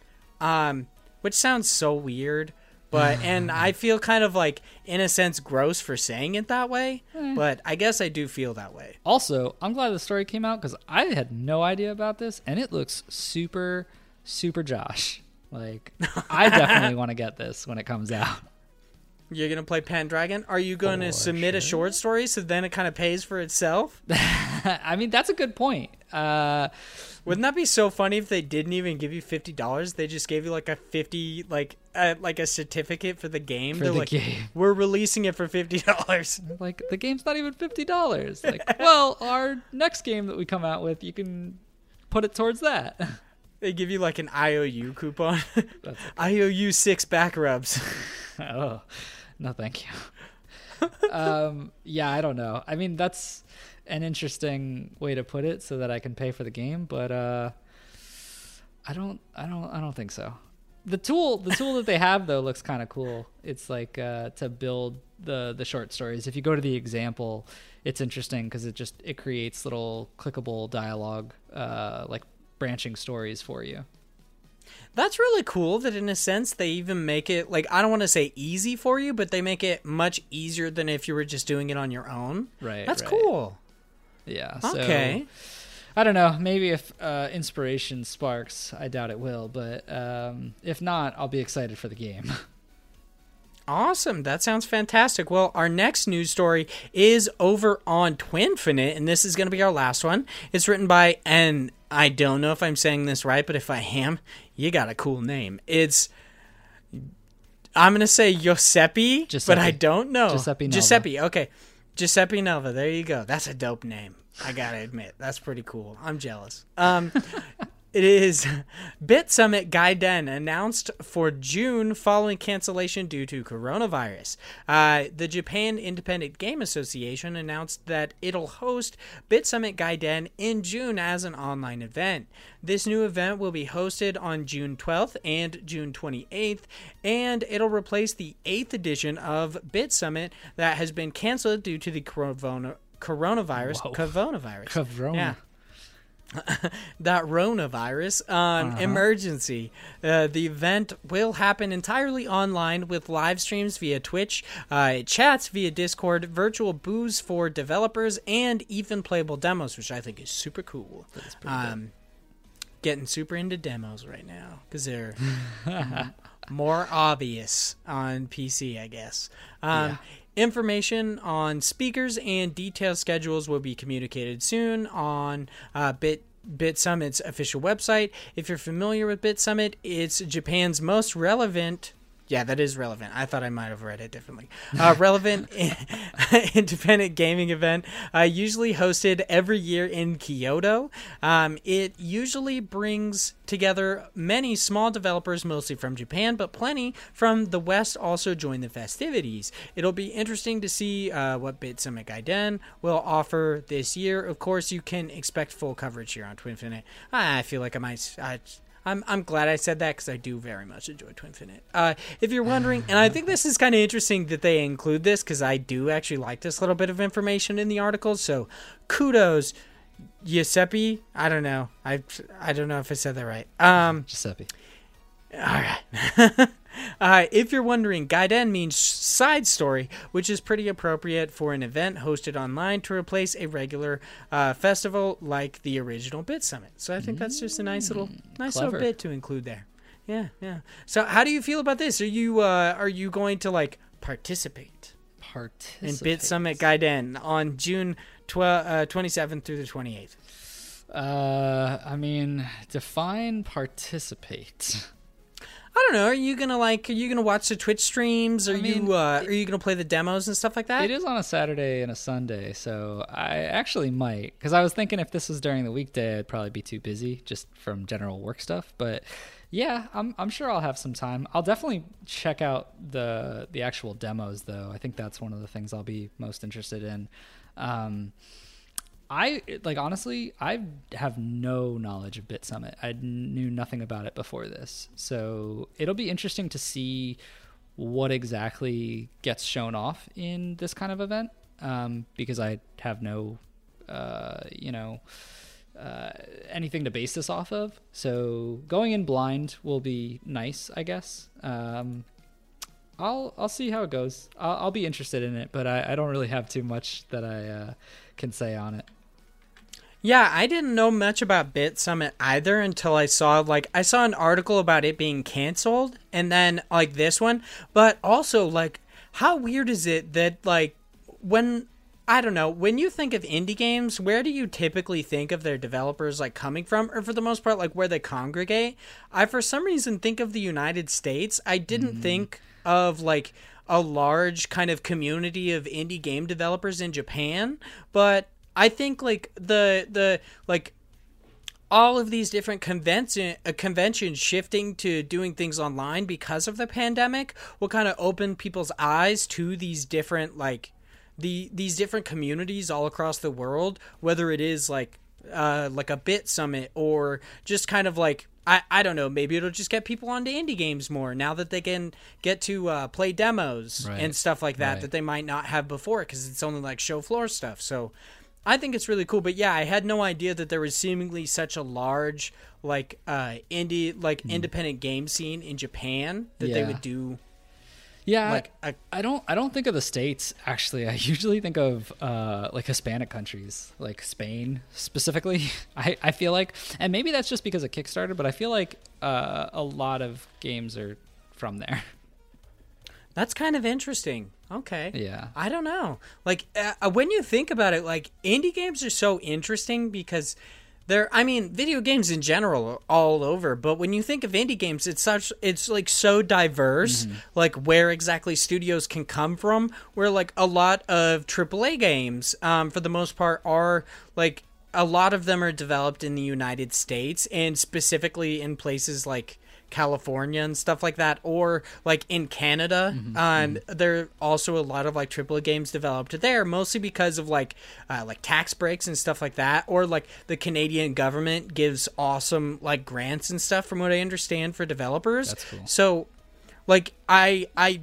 um, which sounds so weird. But and I feel kind of like in a sense gross for saying it that way, but I guess I do feel that way. Also, I'm glad the story came out because I had no idea about this, and it looks super, super Josh. Like, I definitely want to get this when it comes out. You're gonna play Pendragon. Are you going to For submit a short story so then it kind of pays for itself? I mean, that's a good point. Uh, Wouldn't that be so funny if they didn't even give you fifty dollars? They just gave you like a fifty, like uh, like a certificate for the game. For They're the like, game. we're releasing it for fifty dollars. like, the game's not even fifty dollars. Like, well, our next game that we come out with, you can put it towards that. They give you like an IOU coupon. IOU six back rubs. oh, no, thank you. um, yeah, I don't know. I mean, that's an interesting way to put it, so that I can pay for the game. But uh, I don't, I don't, I don't think so. The tool, the tool that they have though, looks kind of cool. It's like uh, to build the the short stories. If you go to the example, it's interesting because it just it creates little clickable dialogue, uh, like branching stories for you. That's really cool that in a sense they even make it like I don't want to say easy for you, but they make it much easier than if you were just doing it on your own. Right. That's right. cool. Yeah. So, Okay. I don't know. Maybe if uh, inspiration sparks, I doubt it will. But um, if not, I'll be excited for the game. Awesome. That sounds fantastic. Well, our next news story is over on Twinfinite, and this is going to be our last one. It's written by, and I don't know if I'm saying this right, but if I am, you got a cool name. It's, I'm going to say Giuseppe, but I don't know. Giuseppe Nelva. Giuseppe, okay. Giuseppe Nova, there you go. That's a dope name. I got to admit. That's pretty cool. I'm jealous. Um, It is Bit Summit Gaiden announced for June following cancellation due to coronavirus. Uh, the Japan Independent Game Association announced that it'll host Bit Summit Gaiden in June as an online event. This new event will be hosted on June 12th and June 28th, and it'll replace the 8th edition of Bit Summit that has been canceled due to the corona- coronavirus. Whoa. Coronavirus. Corona. Yeah that Ronavirus um, Uh-huh. emergency. Uh, the event will happen entirely online with live streams via Twitch, uh, chats via Discord, virtual booths for developers, and even playable demos, which I think is super cool. Um, getting super into demos right now because they're more obvious on PC, I guess. Um, Information on speakers and detailed schedules will be communicated soon on uh, Bit Bit Summit's official website. If you're familiar with Bit Summit, it's Japan's most relevant. Yeah, that is relevant. I thought I might have read it differently. Uh, relevant independent gaming event, uh, usually hosted every year in Kyoto. Um, it usually brings together many small developers, mostly from Japan, but plenty from the West also join the festivities. It'll be interesting to see uh, what Bit Summit will offer this year. Of course, you can expect full coverage here on Twinfinite. I feel like I might. I'm, I'm glad I said that because I do very much enjoy Twinfinite. Uh, if you're wondering, and I think this is kind of interesting that they include this because I do actually like this little bit of information in the article. So kudos, Giuseppe. I don't know. I I don't know if I said that right. Um, Giuseppe. all right. uh, if you're wondering, Gaiden means side story, which is pretty appropriate for an event hosted online to replace a regular uh, festival like the original Bit Summit. So I think that's just a nice little, nice clever. little bit to include there. Yeah, yeah. So how do you feel about this? Are you uh, are you going to like participate Participate in Bit Summit Gaiden on June 12, uh, 27th through the 28th? Uh, I mean, define participate. I don't know. Are you gonna like? Are you gonna watch the Twitch streams? Are I mean, you uh, are you gonna play the demos and stuff like that? It is on a Saturday and a Sunday, so I actually might. Because I was thinking if this was during the weekday, I'd probably be too busy just from general work stuff. But yeah, I'm I'm sure I'll have some time. I'll definitely check out the the actual demos, though. I think that's one of the things I'll be most interested in. Um, I like honestly, I have no knowledge of Bit Summit. I knew nothing about it before this, so it'll be interesting to see what exactly gets shown off in this kind of event. Um, because I have no, uh, you know, uh, anything to base this off of. So going in blind will be nice, I guess. Um, I'll I'll see how it goes. I'll, I'll be interested in it, but I, I don't really have too much that I uh, can say on it. Yeah, I didn't know much about Bit Summit either until I saw like I saw an article about it being canceled and then like this one, but also like how weird is it that like when I don't know, when you think of indie games, where do you typically think of their developers like coming from or for the most part like where they congregate? I for some reason think of the United States. I didn't mm. think of like a large kind of community of indie game developers in Japan, but I think like the the like all of these different convention uh, conventions shifting to doing things online because of the pandemic will kind of open people's eyes to these different like the these different communities all across the world whether it is like uh like a bit summit or just kind of like I, I don't know. Maybe it'll just get people onto indie games more now that they can get to uh, play demos right. and stuff like that right. that they might not have before because it's only like show floor stuff. So I think it's really cool. But yeah, I had no idea that there was seemingly such a large like uh, indie like mm. independent game scene in Japan that yeah. they would do yeah, like I, I don't I don't think of the states actually. I usually think of uh, like Hispanic countries, like Spain specifically. I, I feel like, and maybe that's just because of Kickstarter, but I feel like uh, a lot of games are from there. That's kind of interesting. Okay. Yeah. I don't know. Like uh, when you think about it, like indie games are so interesting because they're i mean video games in general are all over but when you think of indie games it's such it's like so diverse mm-hmm. like where exactly studios can come from where like a lot of aaa games um, for the most part are like a lot of them are developed in the united states and specifically in places like California and stuff like that, or like in Canada. Mm-hmm, um, mm-hmm. there are also a lot of like AAA games developed there, mostly because of like uh, like tax breaks and stuff like that, or like the Canadian government gives awesome like grants and stuff, from what I understand, for developers. Cool. So, like I I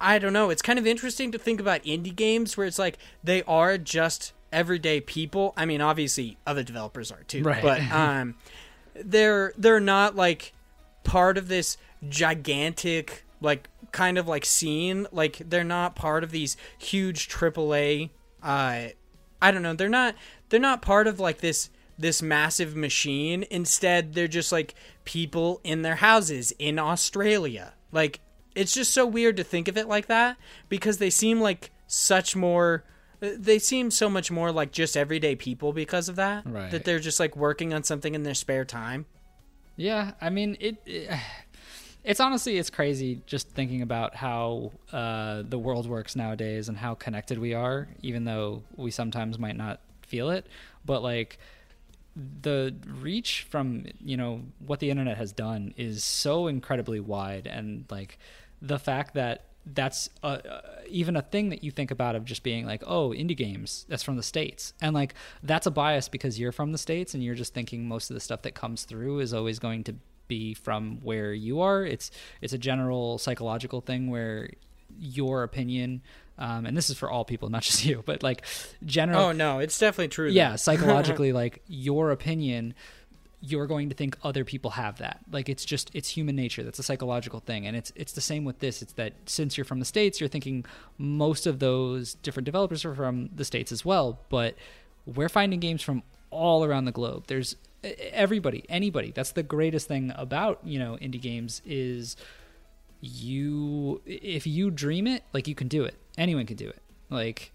I don't know. It's kind of interesting to think about indie games where it's like they are just everyday people. I mean, obviously other developers are too, right. but um, they're they're not like part of this gigantic like kind of like scene like they're not part of these huge AAA uh I don't know they're not they're not part of like this this massive machine. Instead they're just like people in their houses in Australia. Like it's just so weird to think of it like that because they seem like such more they seem so much more like just everyday people because of that right. that they're just like working on something in their spare time yeah, I mean it, it it's honestly it's crazy just thinking about how uh, the world works nowadays and how connected we are, even though we sometimes might not feel it. But like the reach from you know what the internet has done is so incredibly wide, and like the fact that that's even a thing that you think about of just being like, oh, indie games, that's from the States. And like, that's a bias because you're from the States and you're just thinking most of the stuff that comes through is always going to be from where you are. It's, it's a general psychological thing where your opinion, um, and this is for all people, not just you, but like general. Oh no, it's definitely true. Yeah. Psychologically, like your opinion you're going to think other people have that. Like it's just it's human nature. That's a psychological thing, and it's it's the same with this. It's that since you're from the states, you're thinking most of those different developers are from the states as well. But we're finding games from all around the globe. There's everybody, anybody. That's the greatest thing about you know indie games is you if you dream it, like you can do it. Anyone can do it. Like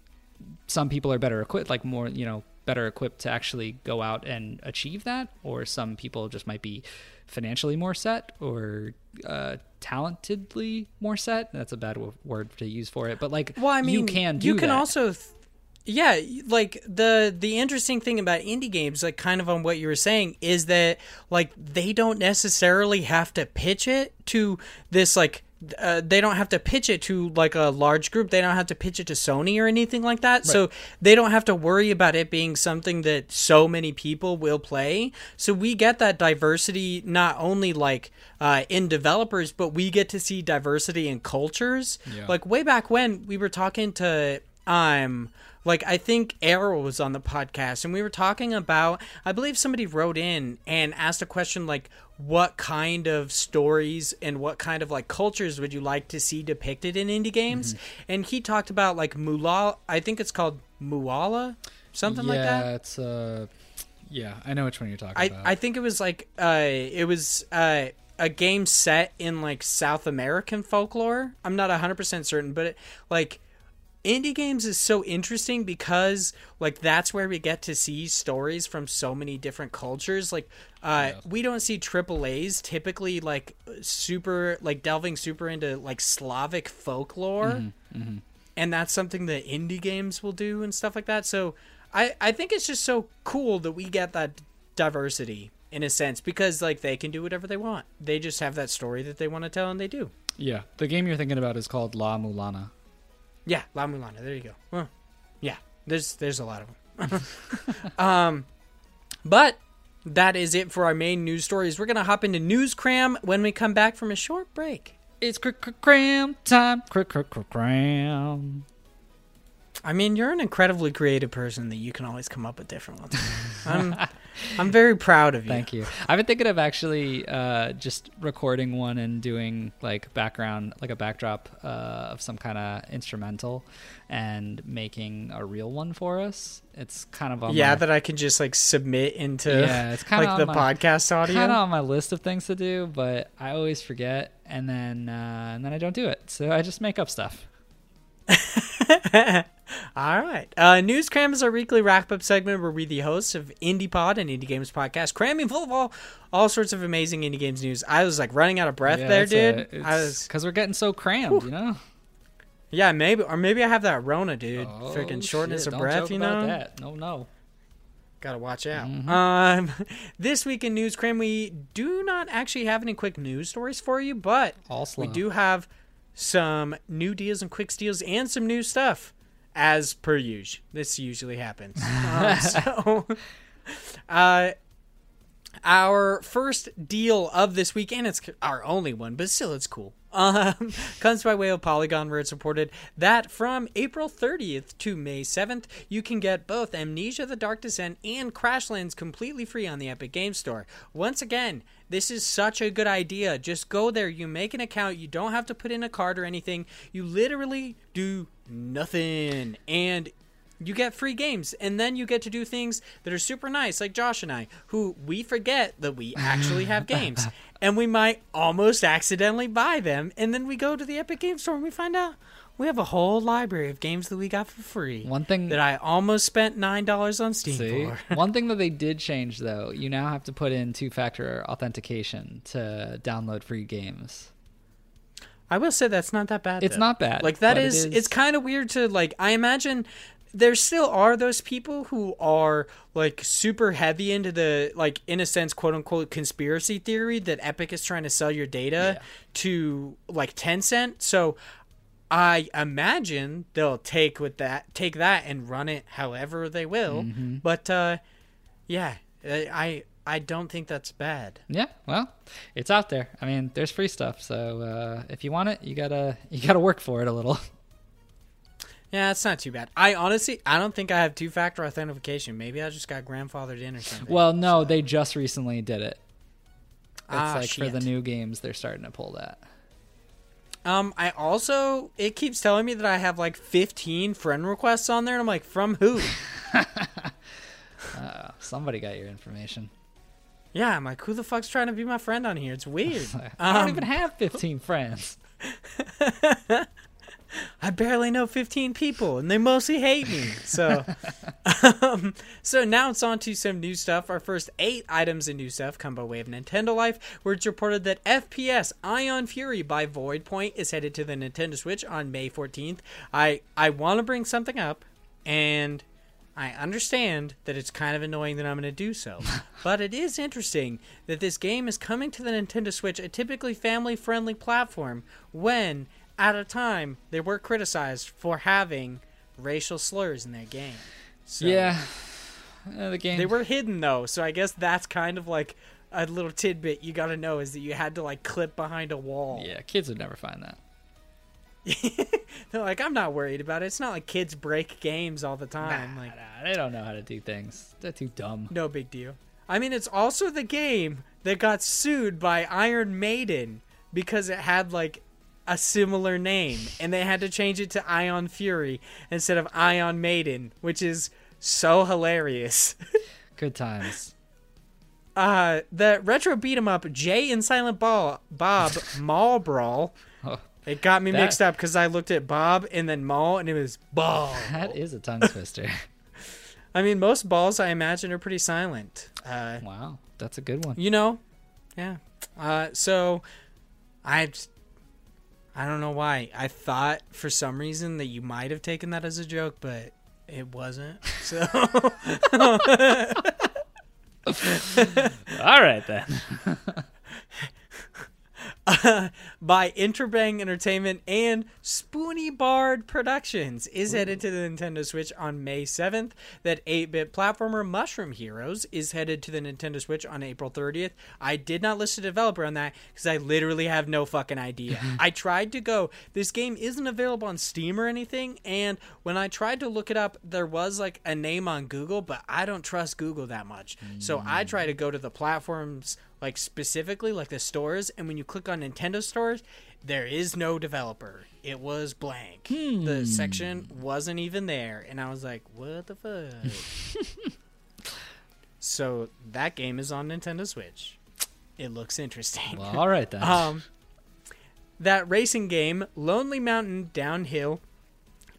some people are better equipped, like more you know better equipped to actually go out and achieve that, or some people just might be financially more set or uh, talentedly more set. That's a bad w- word to use for it, but like, well, I mean, you can do. You can that. also. Th- yeah, like the the interesting thing about indie games, like kind of on what you were saying, is that like they don't necessarily have to pitch it to this like uh, they don't have to pitch it to like a large group. They don't have to pitch it to Sony or anything like that. So they don't have to worry about it being something that so many people will play. So we get that diversity not only like uh, in developers, but we get to see diversity in cultures. Yeah. Like way back when we were talking to um like I think Arrow was on the podcast and we were talking about I believe somebody wrote in and asked a question like what kind of stories and what kind of like cultures would you like to see depicted in indie games? And he talked about like Mulala I think it's called Muala something yeah, like that. it's uh, yeah, I know which one you're talking I, about. I think it was like uh it was uh a game set in like South American folklore. I'm not 100% certain, but it, like indie games is so interesting because like that's where we get to see stories from so many different cultures. Like uh we don't see triple a's typically like super like delving super into like slavic folklore. And that's something that indie games will do and stuff like that. So i i think it's just so cool that we get that diversity in a sense because like they can do whatever they want. They just have that story that they want to tell and they do. Yeah, the game you're thinking about is called La Mulana. Yeah, La Mulana. There you go. Well, yeah, there's there's a lot of them. um, but that is it for our main news stories. We're gonna hop into news cram when we come back from a short break. It's cr- cr- cram time. Cr- cr- cr- cram. I mean, you're an incredibly creative person that you can always come up with different ones. I'm I'm very proud of you. Thank you. I've been thinking of actually uh, just recording one and doing like background, like a backdrop uh, of some kind of instrumental, and making a real one for us. It's kind of on Yeah, my, that I can just like submit into Yeah, it's kinda like the my- podcast audio. kind of on my list of things to do, but I always forget, and then uh, and then I don't do it. So I just make up stuff. All right. Uh, News Cram is our weekly wrap up segment where we, the hosts of Indie Pod and Indie Games Podcast, cramming full of all, all sorts of amazing indie games news. I was like running out of breath there, dude. I was, because we're getting so crammed, you know. yeah, maybe, or maybe I have that Rona, dude. Oh, Freaking shortness shit, of don't breath, you know. That. No, no. Gotta watch out. Mm-hmm. Um, this week in News Cram, we do not actually have any quick news stories for you, but we do have some new deals and quick steals and some new stuff, as per usual. This usually happens. Um, so, uh, our first deal of this week, and it's our only one, but still, it's cool. Um, comes by way of Polygon, where it's reported that from April 30th to May 7th, you can get both Amnesia: The Dark Descent and Crashlands completely free on the Epic Games Store. Once again, this is such a good idea. Just go there, you make an account, you don't have to put in a card or anything. You literally do nothing, and you get free games. And then you get to do things that are super nice like josh and i who we forget that we actually have games. And we might almost accidentally buy them and then we go to the epic game store and we find out we have a whole library of games that we got for free One thing that i almost spent nine dollars on steam See? for One thing that they did change though, you now have to put in two-factor authentication to download free games. i will say that's not that bad It's though. not bad, like that but it is, is- it's kind of weird to like i imagine there still are those people who are like super heavy into the like in a sense quote unquote conspiracy theory that epic is trying to sell your data Yeah. to like Tencent so i imagine they'll take with that take that and run it however they will Mm-hmm. but uh yeah i i don't think that's bad Yeah, well, it's out there. I mean, there's free stuff, so uh, if you want it, you gotta you gotta work for it a little. yeah it's not too bad i honestly i don't think i have two-factor authentication maybe i just got grandfathered in or something Well, no, they just recently did it. It's Ah, like for the new games, they're starting to pull that. Um, I also it keeps telling me that I have like 15 friend requests on there, and I'm like, from who? Uh, somebody got your information. yeah, I'm like, who the fuck's trying to be my friend on here? It's weird. I don't Um, even have 15 friends. I barely know 15 people, and they mostly hate me. So, um, so now it's on to some new stuff. Our first eight items in new stuff come by way of Nintendo Life, where it's reported that FPS Ion Fury by Void Point is headed to the Nintendo Switch on May 14th. I I want to bring something up, and I understand that it's kind of annoying that I'm going to do so, but it is interesting that this game is coming to the Nintendo Switch, a typically family friendly platform, when at a time they were criticized for having racial slurs in their game. So, yeah, uh, the game. They were hidden though, so I guess that's kind of like a little tidbit you got to know is that you had to like clip behind a wall. Yeah, kids would never find that. They're like, I'm not worried about it. It's not like kids break games all the time. Nah, like, nah, they don't know how to do things. They're too dumb. no big deal. I mean, it's also the game that got sued by Iron Maiden because it had like a similar name, and they had to change it to Ion Fury instead of Ion Maiden, which is so hilarious. Good times. uh, the retro beat 'em up Jay and Silent Ball Bob Mall Brawl. Oh, It got me That- mixed up because I looked at Bob and then Mall, and it was Ball. that is a tongue twister. I mean, most balls I imagine are pretty silent. Uh, wow, that's a good one. you know, yeah. Uh, so I, I don't know why. I thought for some reason that you might have taken that as a joke, but it wasn't. So All right then. by Interabang Entertainment and Spoony Bard Productions is headed to the Nintendo Switch on May 7th. That 8-bit platformer Mushroom Heroes is headed to the Nintendo Switch on April 30th. I did not list a developer on that because I literally have no fucking idea. Mm-hmm. I tried to go. This game isn't available on Steam or anything, and when I tried to look it up, there was like a name on Google, but I don't trust Google that much. So I mm. try to go to the platforms like specifically like the stores and when you click on Nintendo stores there is no developer it was blank the section wasn't even there and I was like what the fuck so that game is on Nintendo Switch it looks interesting Well, all right then. um, that racing game, Lonely Mountain Downhill,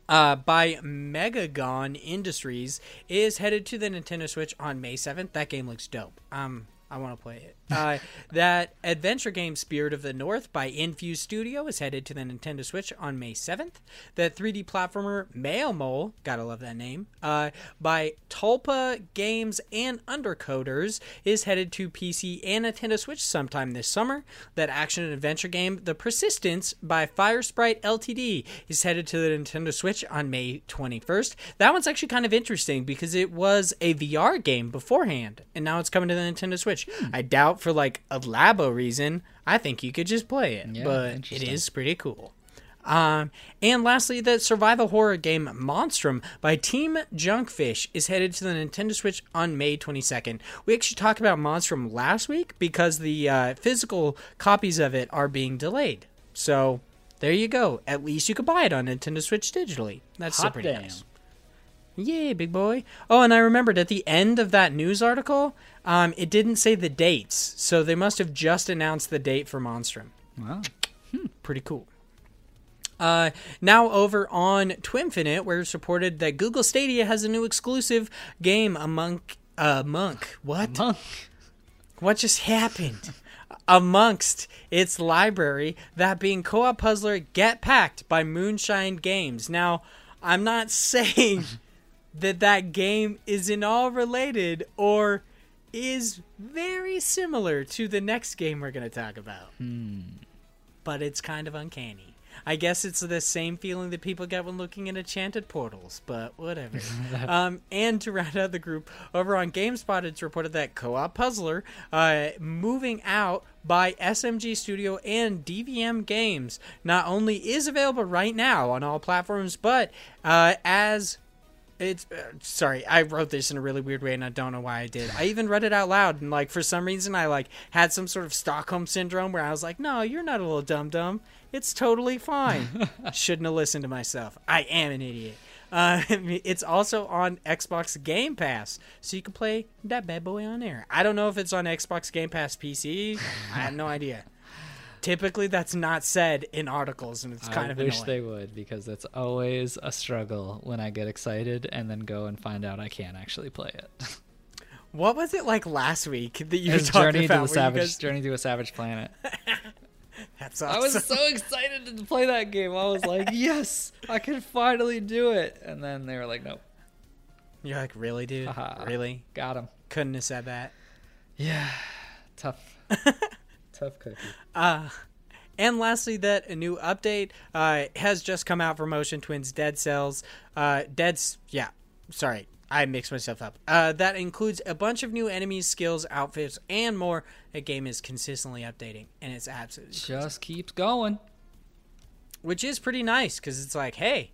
uh, by Megagon Industries, is headed to the Nintendo Switch on May seventh. That game looks dope. Um, I want to play it. Uh, that adventure game, Spirit of the North by Infuse Studio, is headed to the Nintendo Switch on May 7th. That 3D platformer, Mail Mole, gotta love that name, uh, by Talpa Games and Undercoders, is headed to PC and Nintendo Switch sometime this summer. That action and adventure game, The Persistence by Firesprite Ltd, is headed to the Nintendo Switch on May 21st. That one's actually kind of interesting because it was a VR game beforehand, and now it's coming to the Nintendo Switch. I doubt for like a labo reason. I think you could just play it, Yeah, but it is pretty cool. Um, and lastly, the survival horror game Monstrum by Team Junkfish is headed to the Nintendo Switch on May 22nd. We actually talked about Monstrum last week because the uh, physical copies of it are being delayed. So there you go. At least you could buy it on Nintendo Switch digitally. That's Hot pretty damn. nice. Yay, big boy. Oh, and I remembered at the end of that news article, um, it didn't say the dates, so they must have just announced the date for Monstrum. Wow. Pretty cool. Uh, now over on Twinfinite, where it's reported that Google Stadia has a new exclusive game, a monk. a monk. What? Monk. What just happened? Amongst its library, that being co-op puzzler Get Packed by Moonshine Games. Now, I'm not saying that that game is in all related or is very similar to the next game we're going to talk about. But it's kind of uncanny. I guess it's the same feeling that people get when looking at enchanted portals, but whatever. um, and to round out the group, over on GameSpot, it's reported that Co-op Puzzler, uh, moving out by SMG Studio and DVM Games, not only is available right now on all platforms, but uh, as it's uh, sorry i wrote this in a really weird way and i don't know why i did. I even read it out loud and like for some reason i like had some sort of stockholm syndrome where i was like no you're not a little dumb dumb. It's totally fine. Shouldn't have listened to myself. I am an idiot. Uh, it's also on xbox game pass so you can play that bad boy on there i don't know if it's on xbox game pass pc i have no idea typically that's not said in articles and it's kind I of I wish annoying. they would because it's always a struggle when I get excited and then go and find out I can't actually play it. What was it like last week that you were talking Journey about? to you Savage guys- Journey to a Savage Planet. That's I was so excited to play that game. I was like, yes, I can finally do it. And then they were like, nope. You're like, really, dude? Haha. really? Got him. Couldn't have said that. Yeah, tough, tough cookie. Uh, and lastly, that a new update uh, has just come out for Motion Twins Dead Cells. Uh, Dead's, yeah, sorry, I mixed myself up. Uh, that includes a bunch of new enemies, skills, outfits, and more. The game is consistently updating, and it's absolutely Just keeps going. which is pretty nice because it's like, hey,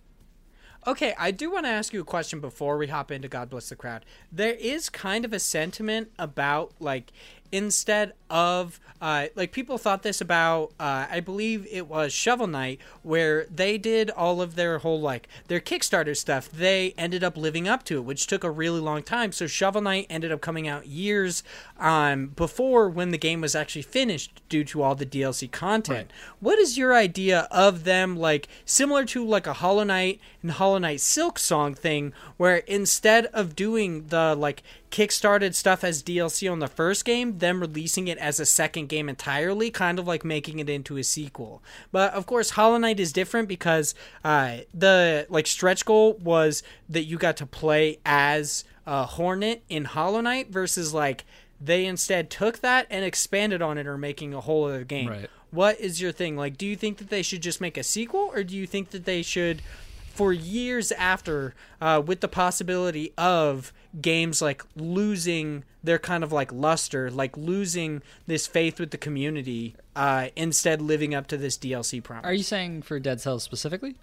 okay, I do want to ask you a question before we hop into God Bless the Crowd. There is kind of a sentiment about like instead of uh, like people thought this about uh, I believe it was Shovel Knight where they did all of their whole like their Kickstarter stuff. They ended up living up to it, which took a really long time. So Shovel Knight ended up coming out years um, before when the game was actually finished due to all the DLC content. What is your idea of them like similar to like a Hollow Knight and Hollow Knight Silk Song thing where instead of doing the like kickstarted stuff as DLC on the first game, then releasing it as a second game entirely, kind of like making it into a sequel. But of course, Hollow Knight is different because uh, the like stretch goal was that you got to play as a Hornet in Hollow Knight versus like they instead took that and expanded on it or making a whole other game. Right. What is your thing? Like, do you think that they should just make a sequel, or do you think that they should, for years after, uh, with the possibility of games like losing their kind of like luster, like losing this faith with the community, uh, instead living up to this DLC promise? Are you saying for Dead Cells specifically?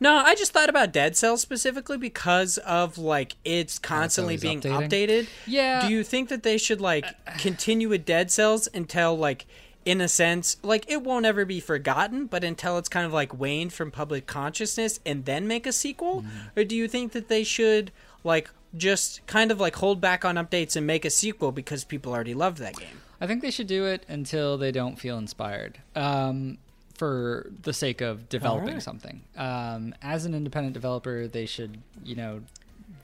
No, I just thought about Dead Cells specifically because of like it's constantly being updating. updated. Yeah. Do you think that they should like continue with Dead Cells until like in a sense like it won't ever be forgotten, but until it's kind of like waned from public consciousness and then make a sequel? Mm-hmm. Or do you think that they should like just kind of like hold back on updates and make a sequel because people already love that game? I think they should do it until they don't feel inspired. Um, for the sake of developing Alright. something. Um, as an independent developer, they should, you know,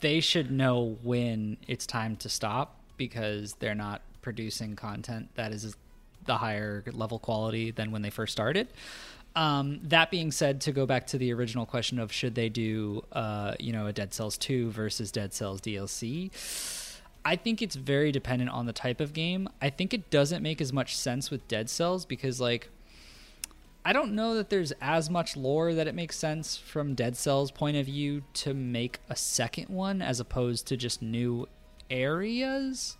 they should know when it's time to stop because they're not producing content that is the higher level quality than when they first started. Um, that being said, to go back to the original question of should they do, uh, you know, a Dead Cells 2 versus Dead Cells DLC, I think it's very dependent on the type of game. I think it doesn't make as much sense with Dead Cells because, like, I don't know that there's as much lore that it makes sense from Dead Cells' point of view to make a second one as opposed to just new areas.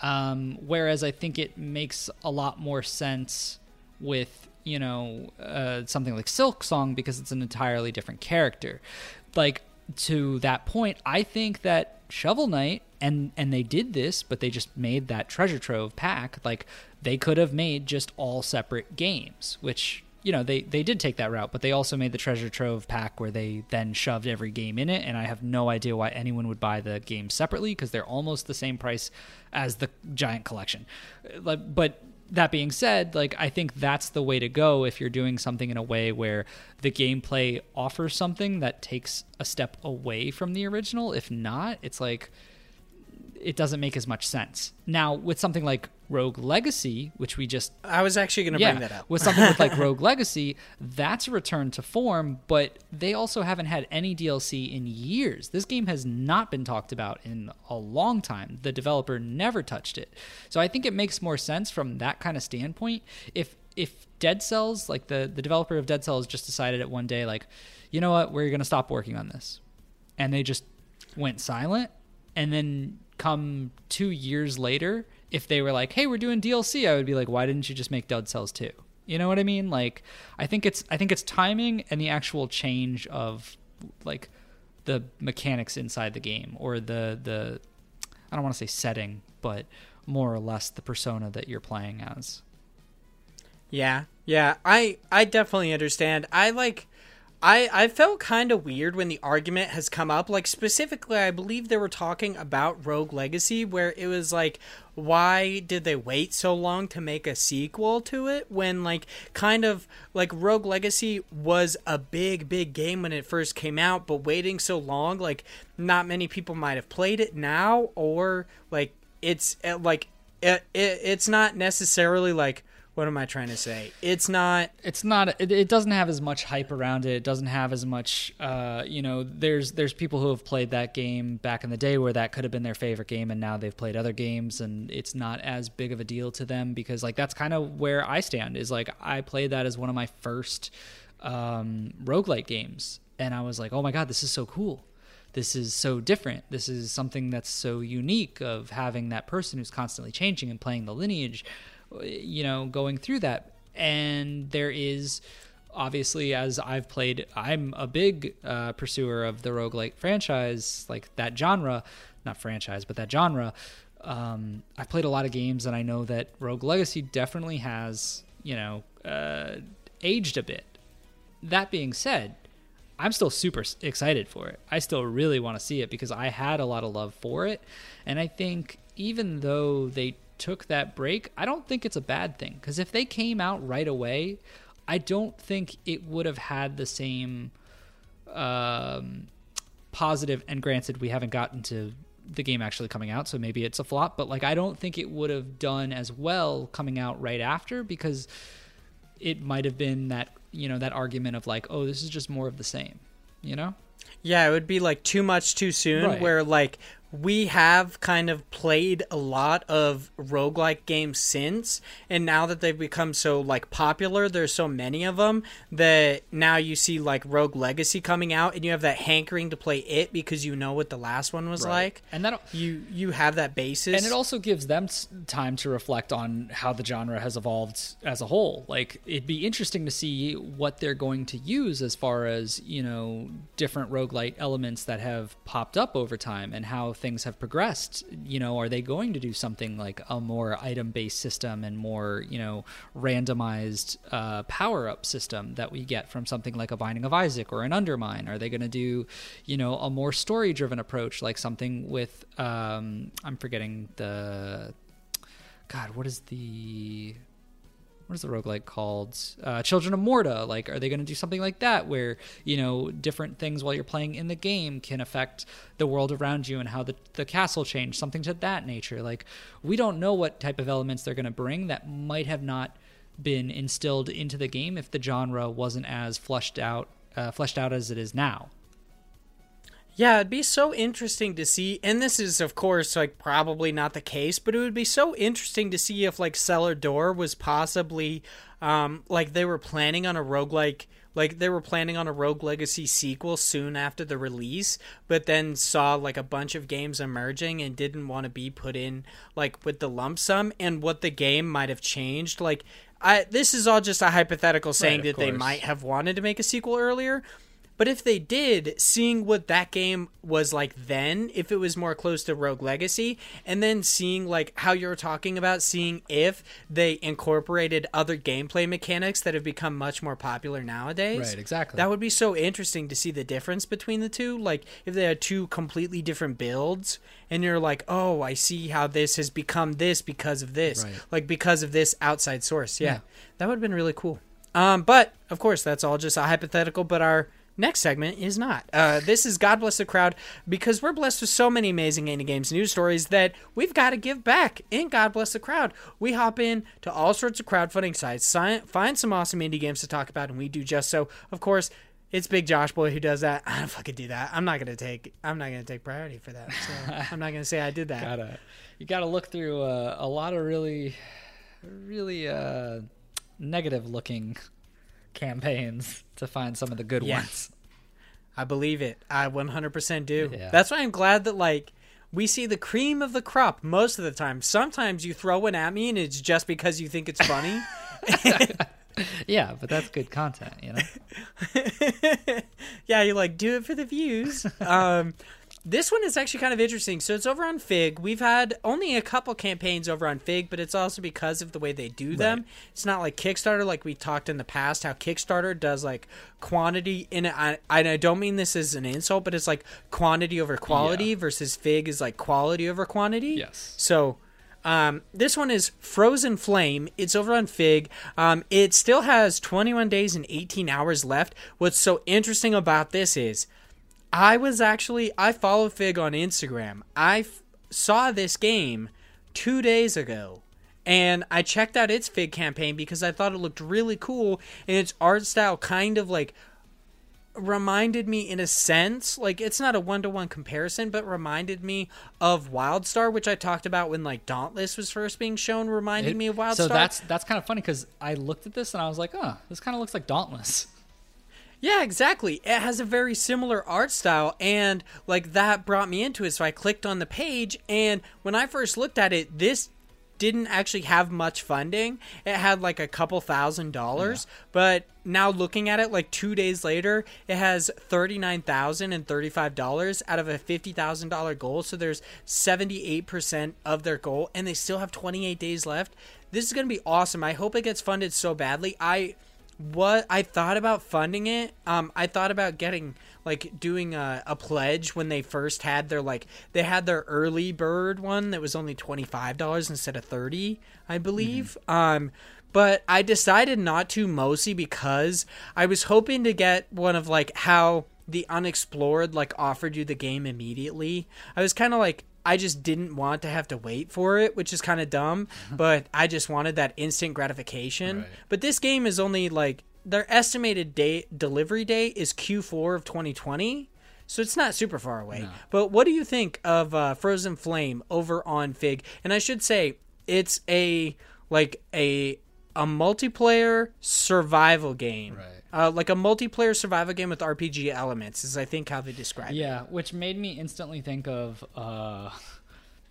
Um, whereas I think it makes a lot more sense with you know uh, something like Silksong because it's an entirely different character. Like to that point, I think that Shovel Knight and and they did this, but they just made that treasure trove pack. Like they could have made just all separate games, which you know they they did take that route, but they also made the treasure trove pack where they then shoved every game in it. And I have no idea why anyone would buy the games separately because they're almost the same price as the giant collection. Like, but that being said, like I think that's the way to go if you're doing something in a way where the gameplay offers something that takes a step away from the original. If not, it's like it doesn't make as much sense. Now, with something like Rogue Legacy, which we just I was actually going to yeah, bring that up. with something with like Rogue Legacy, that's a return to form, but they also haven't had any DLC in years. This game has not been talked about in a long time. The developer never touched it. So I think it makes more sense from that kind of standpoint if if Dead Cells, like the the developer of Dead Cells just decided at one day like, you know what, we're going to stop working on this. And they just went silent and then come 2 years later if they were like, "Hey, we're doing DLC," I would be like, "Why didn't you just make Dead Cells 2?" You know what I mean? Like I think it's I think it's timing and the actual change of like the mechanics inside the game or the the I don't want to say setting, but more or less the persona that you're playing as. Yeah, yeah, I I definitely understand. I like I I felt kind of weird when the argument has come up. Like specifically, I believe they were talking about Rogue Legacy, where it was like, why did they wait so long to make a sequel to it when like kind of like Rogue Legacy was a big big game when it first came out, but waiting so long, like not many people might have played it now, or like it's uh, like it, it it's not necessarily like what am I trying to say? It's not. it's not it, it doesn't have as much hype around it it doesn't have as much uh, you know there's there's people who have played that game back in the day where that could have been their favorite game and now they've played other games and it's not as big of a deal to them because like that's kind of where I stand is like I played that as one of my first um roguelike games and I was like oh my god this is so cool this is so different. This is something that's so unique of having that person who's constantly changing and playing the lineage, you know, going through that. And there is obviously as I've played, I'm a big uh, pursuer of the roguelike franchise, like that genre, not franchise, but that genre. Um, I've played a lot of games, and I know that Rogue Legacy definitely has, you know, uh, aged a bit. That being said, I'm still super excited for it. I still really want to see it because I had a lot of love for it. And I think even though they took that break, I don't think it's a bad thing because if they came out right away, I don't think it would have had the same um, positive. And granted, we haven't gotten to the game actually coming out, so maybe it's a flop, but like I don't think it would have done as well coming out right after because it might have been that you know that argument of like oh this is just more of the same you know Yeah, it would be like too much too soon. Right. Where like we have kind of played a lot of roguelike games since, and now that they've become so like popular, there's so many of them that now you see like Rogue Legacy coming out, and you have that hankering to play it because you know what the last one was like. and that You you have that basis, and it also gives them time to reflect on how the genre has evolved as a whole. Like it'd be interesting to see what they're going to use as far as you know different roguelite elements that have popped up over time and how things have progressed you know are they going to do something like a more item based system and more you know randomized uh, power up system that we get from something like a binding of isaac or an undermine? Are they going to do you know a more story driven approach like something with um i'm forgetting the god what is the what is the roguelike called? Uh, Children of Morta. Like, are they going to do something like that where, you know, different things while you're playing in the game can affect the world around you and how the, the castle changed? Something to that nature. Like, we don't know what type of elements they're going to bring that might have not been instilled into the game if the genre wasn't as flushed out, uh, fleshed out as it is now. Yeah, it'd be so interesting to see, and this is, of course, like probably not the case, but it would be so interesting to see if like Cellar Door was possibly, um, like they were planning on a roguelike, like they were planning on a Rogue Legacy sequel soon after the release, but then saw like a bunch of games emerging and didn't want to be put in like with the lump sum, and what the game might have changed. Like, I this is all just a hypothetical saying Right, that they might have wanted to make a sequel earlier. But if they did, seeing what that game was like then, if it was more close to Rogue Legacy, and then seeing like how you're talking about, seeing if they incorporated other gameplay mechanics that have become much more popular nowadays. Right, exactly. That would be so interesting to see the difference between the two. Like if they had two completely different builds, and you're like, oh, I see how this has become this because of this, Right. like because of this outside source. Yeah, Yeah. that would have been really cool. Um, but of course, that's all just a hypothetical. But our next segment is not. Uh, this is God Bless the Crowd because we're blessed with so many amazing indie games news stories that we've got to give back. In God Bless the Crowd, we hop in to all sorts of crowdfunding sites, si- find some awesome indie games to talk about, and we do just so. Of course. It's Big Josh Boy who does that. I don't fucking do that. I'm not gonna take. I'm not gonna take priority for that. So I'm not gonna say I did that. gotta you gotta look through uh, a lot of really really uh negative looking campaigns to find some of the good Yeah. ones I believe it. I 100% do. Yeah. That's why I'm glad that like we see the cream of the crop most of the time. Sometimes you throw one at me and it's just because you think it's funny. yeah but that's good content you know yeah, you like do it for the views. um, this one is actually kind of interesting. So it's over on Fig. We've had only a couple campaigns over on Fig, but it's also because of the way they do them. It's not like Kickstarter, like we talked in the past. How Kickstarter does like quantity, and I, and I don't mean this as an insult, but it's like quantity over quality Yeah. versus Fig is like quality over quantity. Yes. So um, this one is Frozen Flame. It's over on Fig. Um, it still has 21 days and 18 hours left. What's so interesting about this is I was actually, I follow Fig on Instagram. I f- saw this game two days ago and I checked out its Fig campaign because I thought it looked really cool and its art style kind of like reminded me in a sense like it's not a one-to-one comparison but reminded me of wildstar which i talked about when like dauntless was first being shown reminded It- me of wildstar So that's that's kind of funny because I looked at this and I was like, oh, this kind of looks like Dauntless. Yeah, exactly. It has a very similar art style, and like that brought me into it. So I clicked on the page, and when I first looked at it, this didn't actually have much funding. It had like a couple thousand dollars, but now looking at it, like two days later, it has thirty nine thousand and thirty five dollars out of a fifty thousand dollar goal. So there's seventy eight percent of their goal, and they still have twenty eight days left. This is gonna be awesome. I hope it gets funded so badly. I what I thought about funding it. Um, I thought about getting like doing a, a pledge when they first had their like they had their early bird one that was only twenty five dollars instead of thirty, I believe. Um, but I decided not to mostly because I was hoping to get one of like how the unexplored like offered you the game immediately. I was kind of like I just didn't want to have to wait for it, which is kind of dumb, but I just wanted that instant gratification. Right. But this game is only like their estimated date delivery date is Q4 of 2020. So it's not super far away. But what do you think of uh, Frozen Flame over on Fig? And I should say it's a like a a multiplayer survival game. Right. Uh, like a multiplayer survival game with RPG elements is I think how they describe it. Yeah, which made me instantly think of uh,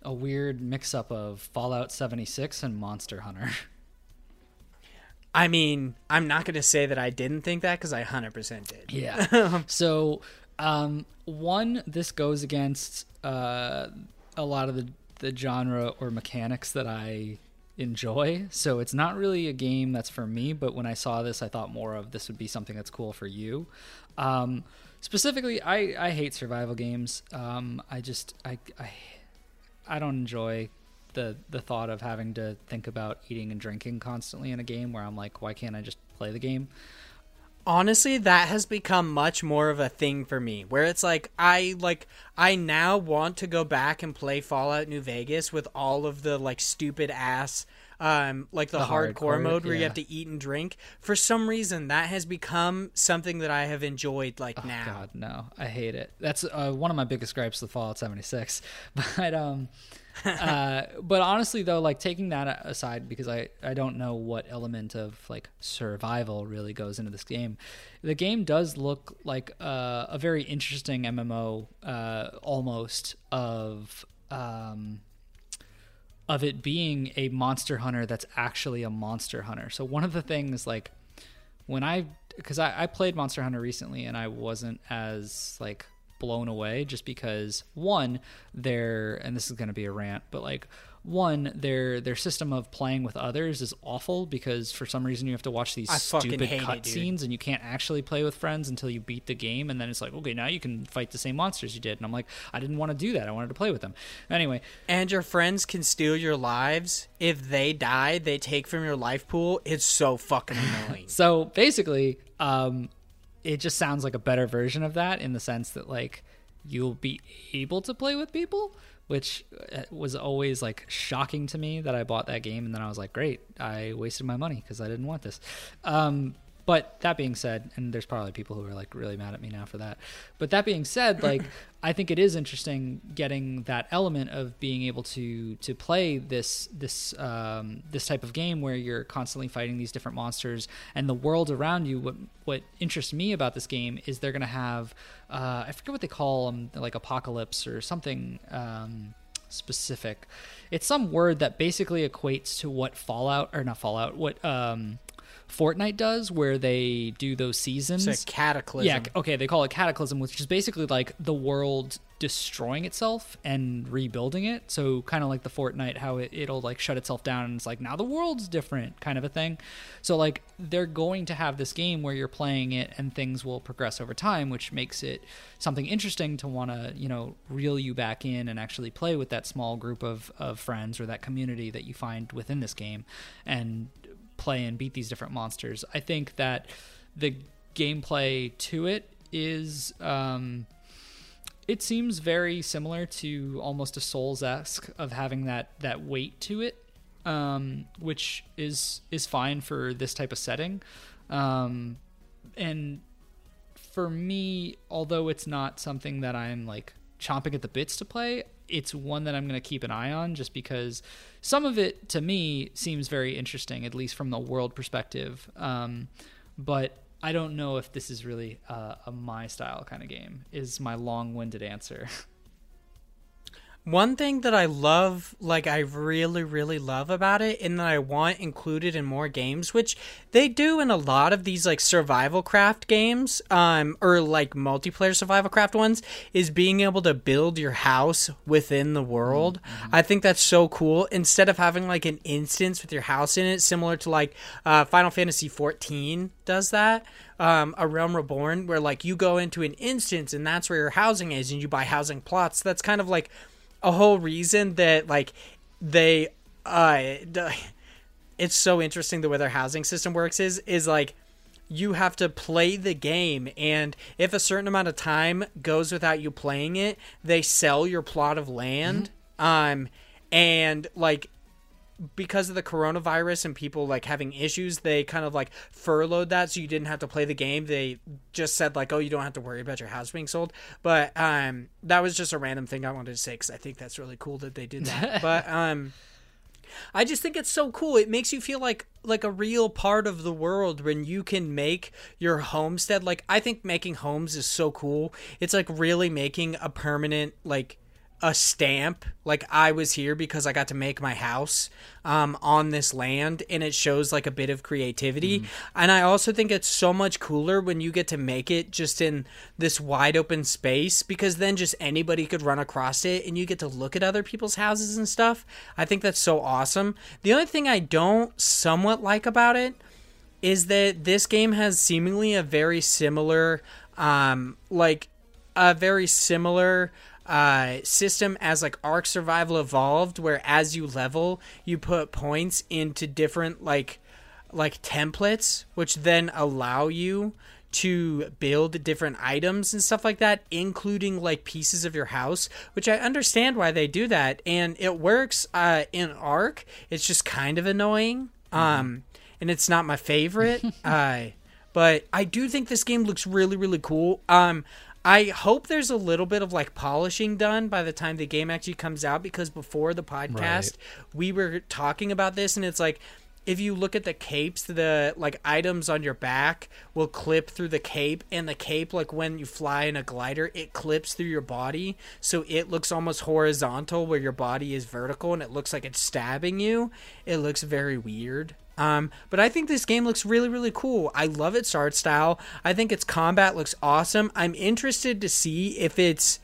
a weird mix-up of Fallout 76 and Monster Hunter. I mean, I'm not going to say that I didn't think that because I 100% did. Yeah. so, um, one, this goes against uh, a lot of the, the genre or mechanics that I enjoy. So it's not really a game that's for me. But when I saw this, I thought more of this would be something that's cool for you. Um, specifically, I I hate survival games. Um, I just I I I don't enjoy the the thought of having to think about eating and drinking constantly in a game where I'm like, why can't I just play the game? Honestly that has become much more of a thing for me where it's like i like i now want to go back and play fallout new vegas with all of the like stupid ass um like the, The hardcore, hardcore, mode where you have to eat and drink for some reason that has become something that i have enjoyed like now Oh, God, no, I hate it. That's uh, one of my biggest gripes with Fallout 76. But um, uh, but honestly though, like taking that aside, because I I don't know what element of like survival really goes into this game. The game does look like uh, a very interesting MMO, uh, almost of um of it being a monster hunter that's actually a monster hunter. So one of the things like when I because I, I played Monster Hunter recently and I wasn't as like blown away just because one their and this is going to be a rant but like one their their system of playing with others is awful because for some reason you have to watch these I stupid cutscenes and you can't actually play with friends until you beat the game and then it's like okay now you can fight the same monsters you did and I'm like I didn't want to do that I wanted to play with them. Anyway. And your friends can steal your lives. If they die they take from your life pool. It's so fucking annoying. So basically, um, it just sounds like a better version of that in the sense that like you'll be able to play with people, which uh, was always like shocking to me that I bought that game and then I was like, great, I wasted my money because I didn't want this. Um, but that being said, and there's probably people who are like really mad at me now for that. But that being said, like I think it is interesting getting that element of being able to to play this this um, this type of game where you're constantly fighting these different monsters and the world around you. What what interests me about this game is they're gonna have uh, I forget what they call them, like apocalypse or something. Um, specific it's some word that basically equates to what fallout or not fallout what um Fortnite does, where they do those seasons. it's a cataclysm Yeah, okay, they call it cataclysm, which is basically like the world destroying itself and rebuilding it. So kind of like the Fortnite, how it, it'll like shut itself down and it's like now the world's different, kind of a thing. So like they're going to have this game where you're playing it and things will progress over time, which makes it something interesting to want to you know reel you back in and actually play with that small group of of friends or that community that you find within this game and play and beat these different monsters. I think that the gameplay to it is um, it seems very similar to almost a Souls esque of having that that weight to it. um, which is is fine for this type of setting. Um, and for me, although it's not something that I'm like chomping at the bits to play, it's one that I'm going to keep an eye on just because some of it to me seems very interesting, at least from the world perspective. Um, but I don't know if this is really uh, a my style kind of game. Is my long-winded answer. One thing that I love, like I really, really love about it, and that I want included in more games, which they do in a lot of these like survival craft games, um, or like multiplayer survival craft ones, is being able to build your house within the world. Mm-hmm. I think that's so cool. Instead of having like an instance with your house in it, similar to like uh, Final Fantasy XIV does that. Um, a Realm Reborn, where like you go into an instance and that's where your housing is, and you buy housing plots. That's kind of like a whole reason that like they uh it's so interesting the way their housing system works is is like you have to play the game and if a certain amount of time goes without you playing it they sell your plot of land mm-hmm. um and like because of the coronavirus and people like having issues, they kind of like furloughed that so you didn't have to play the game. They just said like, "Oh, you don't have to worry about your house being sold." But um, that was just a random thing I wanted to say because I think that's really cool that they did that. but um, I just think it's so cool. It makes you feel like like a real part of the world when you can make your homestead. Like I think making homes is so cool. It's like really making a permanent like a stamp like I was here because I got to make my house um, on this land and it shows like a bit of creativity. Mm. And I also think it's so much cooler when you get to make it just in this wide open space because then just anybody could run across it and you get to look at other people's houses and stuff. I think that's so awesome. The only thing I don't somewhat like about it is that this game has seemingly a very similar um like a very similar uh, system as like Ark Survival Evolved, where as you level, you put points into different like like templates, which then allow you to build different items and stuff like that, including like pieces of your house, which I understand why they do that, and it works uh, in Ark. It's just kind of annoying, mm-hmm. um, and it's not my favorite. uh, but I do think this game looks really, really cool. Um, I hope there's a little bit of like polishing done by the time the game actually comes out because before the podcast right. we were talking about this and it's like if you look at the capes the like items on your back will clip through the cape and the cape like when you fly in a glider it clips through your body so it looks almost horizontal where your body is vertical and it looks like it's stabbing you it looks very weird um, but I think this game looks really, really cool. I love its art style. I think its combat looks awesome. I'm interested to see if it's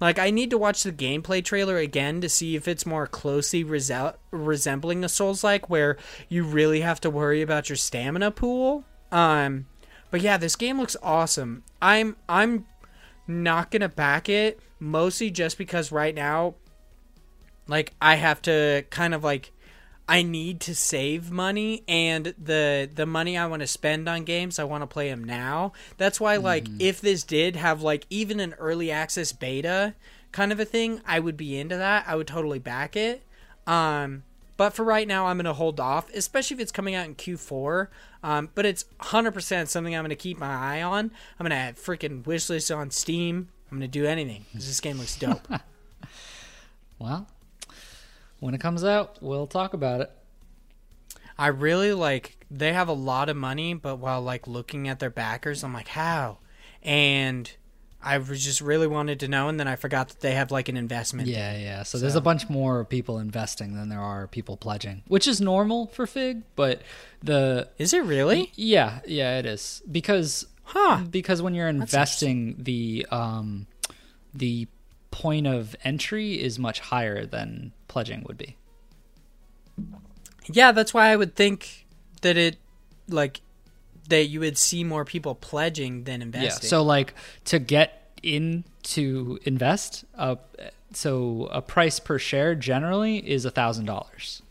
like I need to watch the gameplay trailer again to see if it's more closely rese- resembling a Souls like where you really have to worry about your stamina pool. Um, but yeah, this game looks awesome. I'm I'm not gonna back it mostly just because right now, like I have to kind of like I need to save money and the the money I want to spend on games I want to play them now. That's why like mm. if this did have like even an early access beta kind of a thing, I would be into that. I would totally back it. Um but for right now, I'm going to hold off, especially if it's coming out in Q4. Um, but it's 100% something I'm going to keep my eye on. I'm going to have freaking wishlist on Steam. I'm going to do anything because this game looks dope. well, when it comes out, we'll talk about it. I really like they have a lot of money, but while like looking at their backers, I'm like, how? And I was just really wanted to know, and then I forgot that they have like an investment. Yeah, yeah. So, so, there's a bunch more people investing than there are people pledging, which is normal for Fig. But the is it really? Yeah, yeah, it is because huh? Because when you're investing, the um the point of entry is much higher than pledging would be. Yeah, that's why I would think that it like that you would see more people pledging than investing. Yeah. So like to get in to invest, uh, so a price per share generally is a thousand dollars.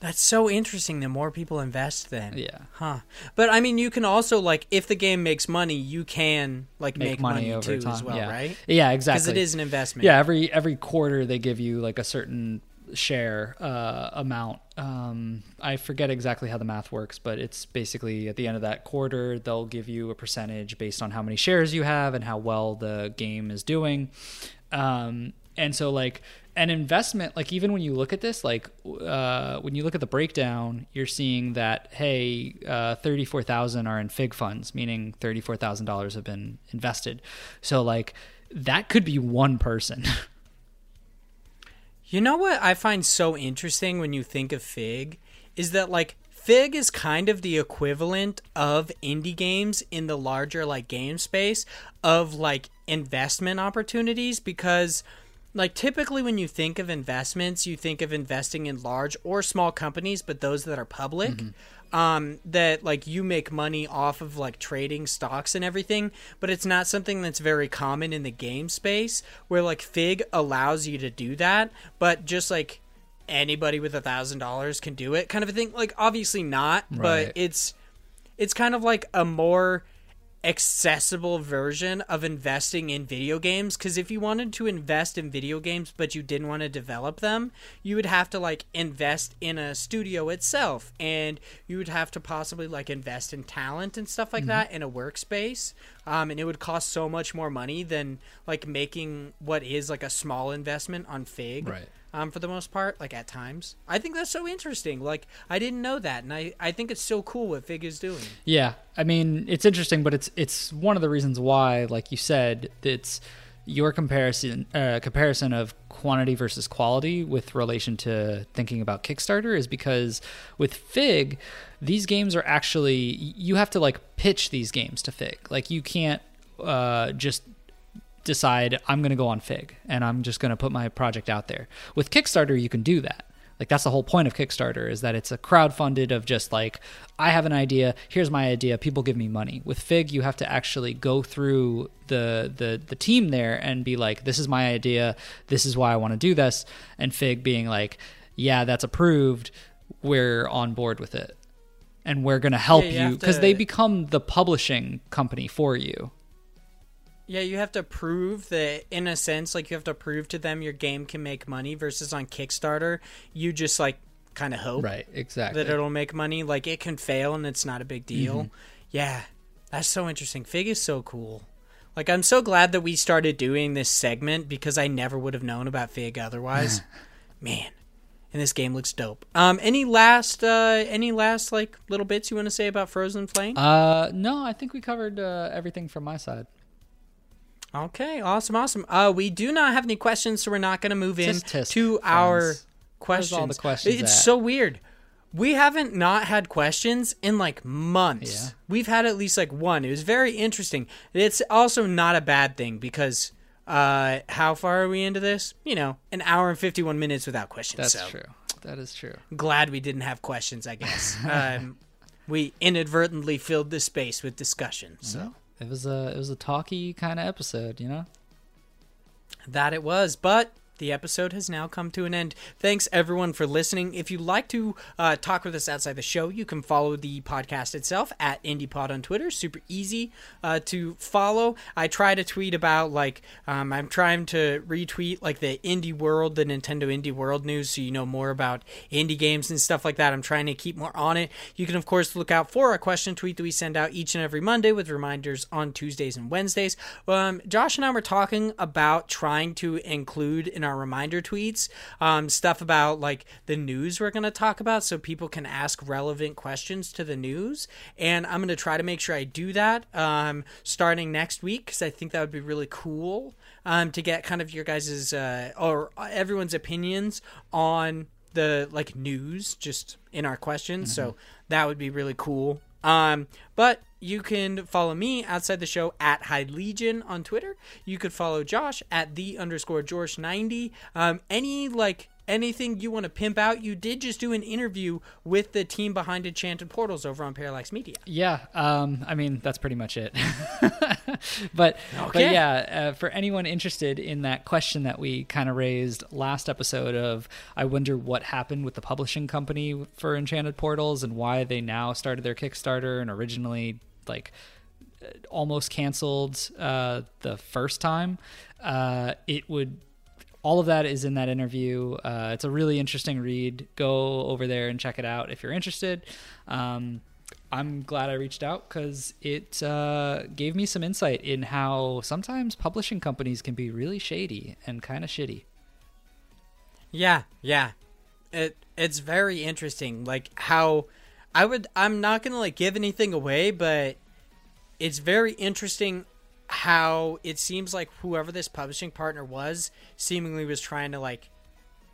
That's so interesting. The more people invest, then yeah, huh? But I mean, you can also like if the game makes money, you can like make, make money, money, too time. as well, yeah. right? Yeah, exactly. Because it is an investment. Yeah, every every quarter they give you like a certain share uh, amount. Um, I forget exactly how the math works, but it's basically at the end of that quarter, they'll give you a percentage based on how many shares you have and how well the game is doing. Um, and so, like, an investment, like, even when you look at this, like, uh, when you look at the breakdown, you're seeing that, hey, uh, 34,000 are in FIG funds, meaning $34,000 have been invested. So, like, that could be one person. You know what I find so interesting when you think of Fig is that like Fig is kind of the equivalent of indie games in the larger like game space of like investment opportunities because like typically when you think of investments you think of investing in large or small companies but those that are public um, that like you make money off of like trading stocks and everything, but it's not something that's very common in the game space where like Fig allows you to do that, but just like anybody with a thousand dollars can do it kind of a thing. Like obviously not, Right. but it's it's kind of like a more accessible version of investing in video games because if you wanted to invest in video games but you didn't want to develop them you would have to like invest in a studio itself and you would have to possibly like invest in talent and stuff like mm-hmm. that in a workspace um, and it would cost so much more money than like making what is like a small investment on fig Right. um, for the most part, like at times. I think that's so interesting. Like I didn't know that, and I, I think it's so cool what Fig is doing. Yeah, I mean it's interesting, but it's it's one of the reasons why, like you said, it's your comparison uh, comparison of quantity versus quality with relation to thinking about Kickstarter is because with Fig, these games are actually you have to like pitch these games to Fig. Like you can't uh, just decide I'm going to go on Fig and I'm just going to put my project out there. With Kickstarter, you can do that. Like that's the whole point of Kickstarter is that it's a crowdfunded of just like I have an idea, here's my idea, people give me money. With Fig, you have to actually go through the the the team there and be like this is my idea, this is why I want to do this and Fig being like yeah, that's approved, we're on board with it. And we're going to help Yeah, you you because to- they become the publishing company for you. Yeah, you have to prove that in a sense, like you have to prove to them your game can make money. Versus on Kickstarter, you just like kind of hope Right, exactly. that it'll make money. Like it can fail and it's not a big deal. Mm-hmm. Yeah, that's so interesting. Fig is so cool. Like I'm so glad that we started doing this segment because I never would have known about Fig otherwise. Man, and this game looks dope. Um, any last, uh, any last like little bits you want to say about Frozen Flame? Uh, no, I think we covered uh, everything from my side. Okay, awesome, awesome. Uh, we do not have any questions, so we're not going to move in to our friends. questions. all the questions It's at? so weird. We haven't not had questions in like months. Yeah. We've had at least like one. It was very interesting. It's also not a bad thing because uh, how far are we into this? You know, an hour and fifty-one minutes without questions. That's so true. That is true. glad we didn't have questions. I guess um, we inadvertently filled the space with discussion. So. It was a it was a talky kind of episode, you know. That it was, but the episode has now come to an end. Thanks everyone for listening. If you'd like to uh, talk with us outside the show, you can follow the podcast itself at IndiePod on Twitter. Super easy uh, to follow. I try to tweet about like um, I'm trying to retweet like the Indie World, the Nintendo Indie World news, so you know more about indie games and stuff like that. I'm trying to keep more on it. You can of course look out for a question tweet that we send out each and every Monday with reminders on Tuesdays and Wednesdays. Um, Josh and I were talking about trying to include in our reminder tweets um, stuff about like the news we're going to talk about so people can ask relevant questions to the news. And I'm going to try to make sure I do that um, starting next week because I think that would be really cool um, to get kind of your guys's uh, or everyone's opinions on the like news just in our questions. So that would be really cool. Um, but you can follow me outside the show at Hyde Legion on Twitter. You could follow Josh at the underscore George ninety. Um, any like anything you want to pimp out, you did just do an interview with the team behind Enchanted Portals over on Parallax Media. Yeah, um, I mean that's pretty much it. but but yeah, uh, for anyone interested in that question that we kind of raised last episode of, I wonder what happened with the publishing company for Enchanted Portals and why they now started their Kickstarter and originally like almost canceled uh, the first time. Uh, it would all of that is in that interview. Uh, it's a really interesting read. Go over there and check it out if you're interested. Um, I'm glad I reached out because it uh, gave me some insight in how sometimes publishing companies can be really shady and kind of shitty. Yeah, yeah. It it's very interesting like how I would I'm not going to like give anything away, but it's very interesting how it seems like whoever this publishing partner was seemingly was trying to like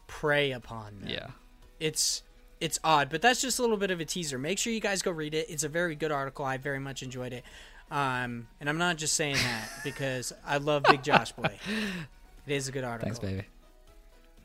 prey upon them. Yeah. It's it's odd, but that's just a little bit of a teaser. Make sure you guys go read it. It's a very good article. I very much enjoyed it. Um, and I'm not just saying that because I love Big Josh Boy. It is a good article. Thanks, baby.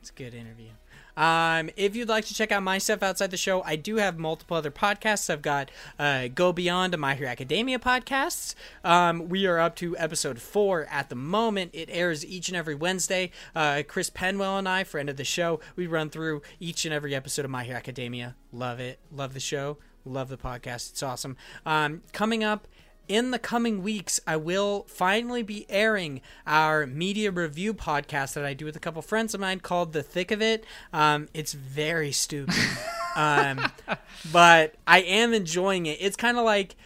It's a good interview. Um, if you'd like to check out my stuff outside the show, I do have multiple other podcasts. I've got uh, Go Beyond to My Hero Academia podcasts. Um, we are up to episode four at the moment. It airs each and every Wednesday. Uh, Chris Penwell and I, friend of the show, we run through each and every episode of My Hero Academia. Love it. Love the show. Love the podcast. It's awesome. Um, coming up in the coming weeks, I will finally be airing our media review podcast that I do with a couple friends of mine called The Thick of It. Um, it's very stupid, um, but I am enjoying it. It's kind of like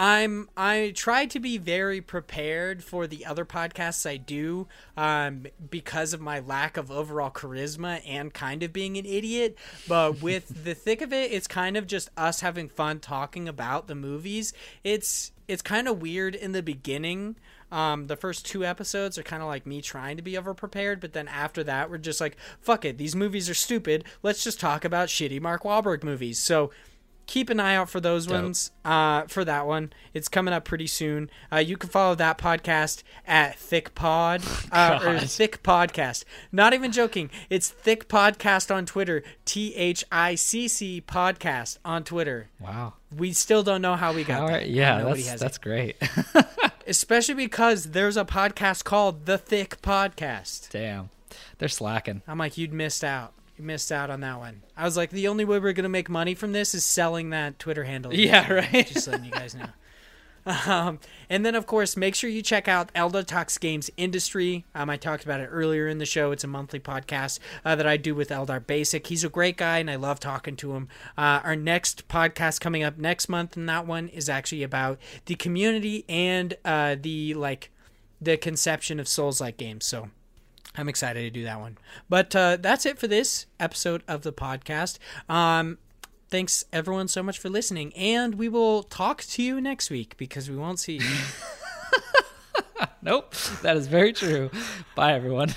I'm I try to be very prepared for the other podcasts I do um, because of my lack of overall charisma and kind of being an idiot. But with the thick of it, it's kind of just us having fun talking about the movies. It's it's kind of weird in the beginning. Um, the first two episodes are kind of like me trying to be over prepared, but then after that, we're just like, fuck it, these movies are stupid. Let's just talk about shitty Mark Wahlberg movies. So keep an eye out for those Dope. ones. Uh, for that one, it's coming up pretty soon. Uh, you can follow that podcast at Thick Pod uh, or Thick Podcast. Not even joking. It's Thick Podcast on Twitter. T H I C C Podcast on Twitter. Wow. We still don't know how we got that. right. Yeah, Nobody that's that's it. great. Especially because there's a podcast called The Thick Podcast. Damn, they're slacking. I'm like, you'd missed out. You missed out on that one. I was like, the only way we're gonna make money from this is selling that Twitter handle. Yeah, right. Just letting you guys know. Um, and then, of course, make sure you check out Elda Talks Games Industry. Um, I talked about it earlier in the show. It's a monthly podcast uh, that I do with Eldar Basic. He's a great guy, and I love talking to him. Uh, our next podcast coming up next month, and that one is actually about the community and uh, the like the conception of Souls-like games. So I'm excited to do that one. But uh, that's it for this episode of the podcast. Um, thanks everyone so much for listening, and we will talk to you next week because we won't see you. Nope, that is very true. Bye, everyone.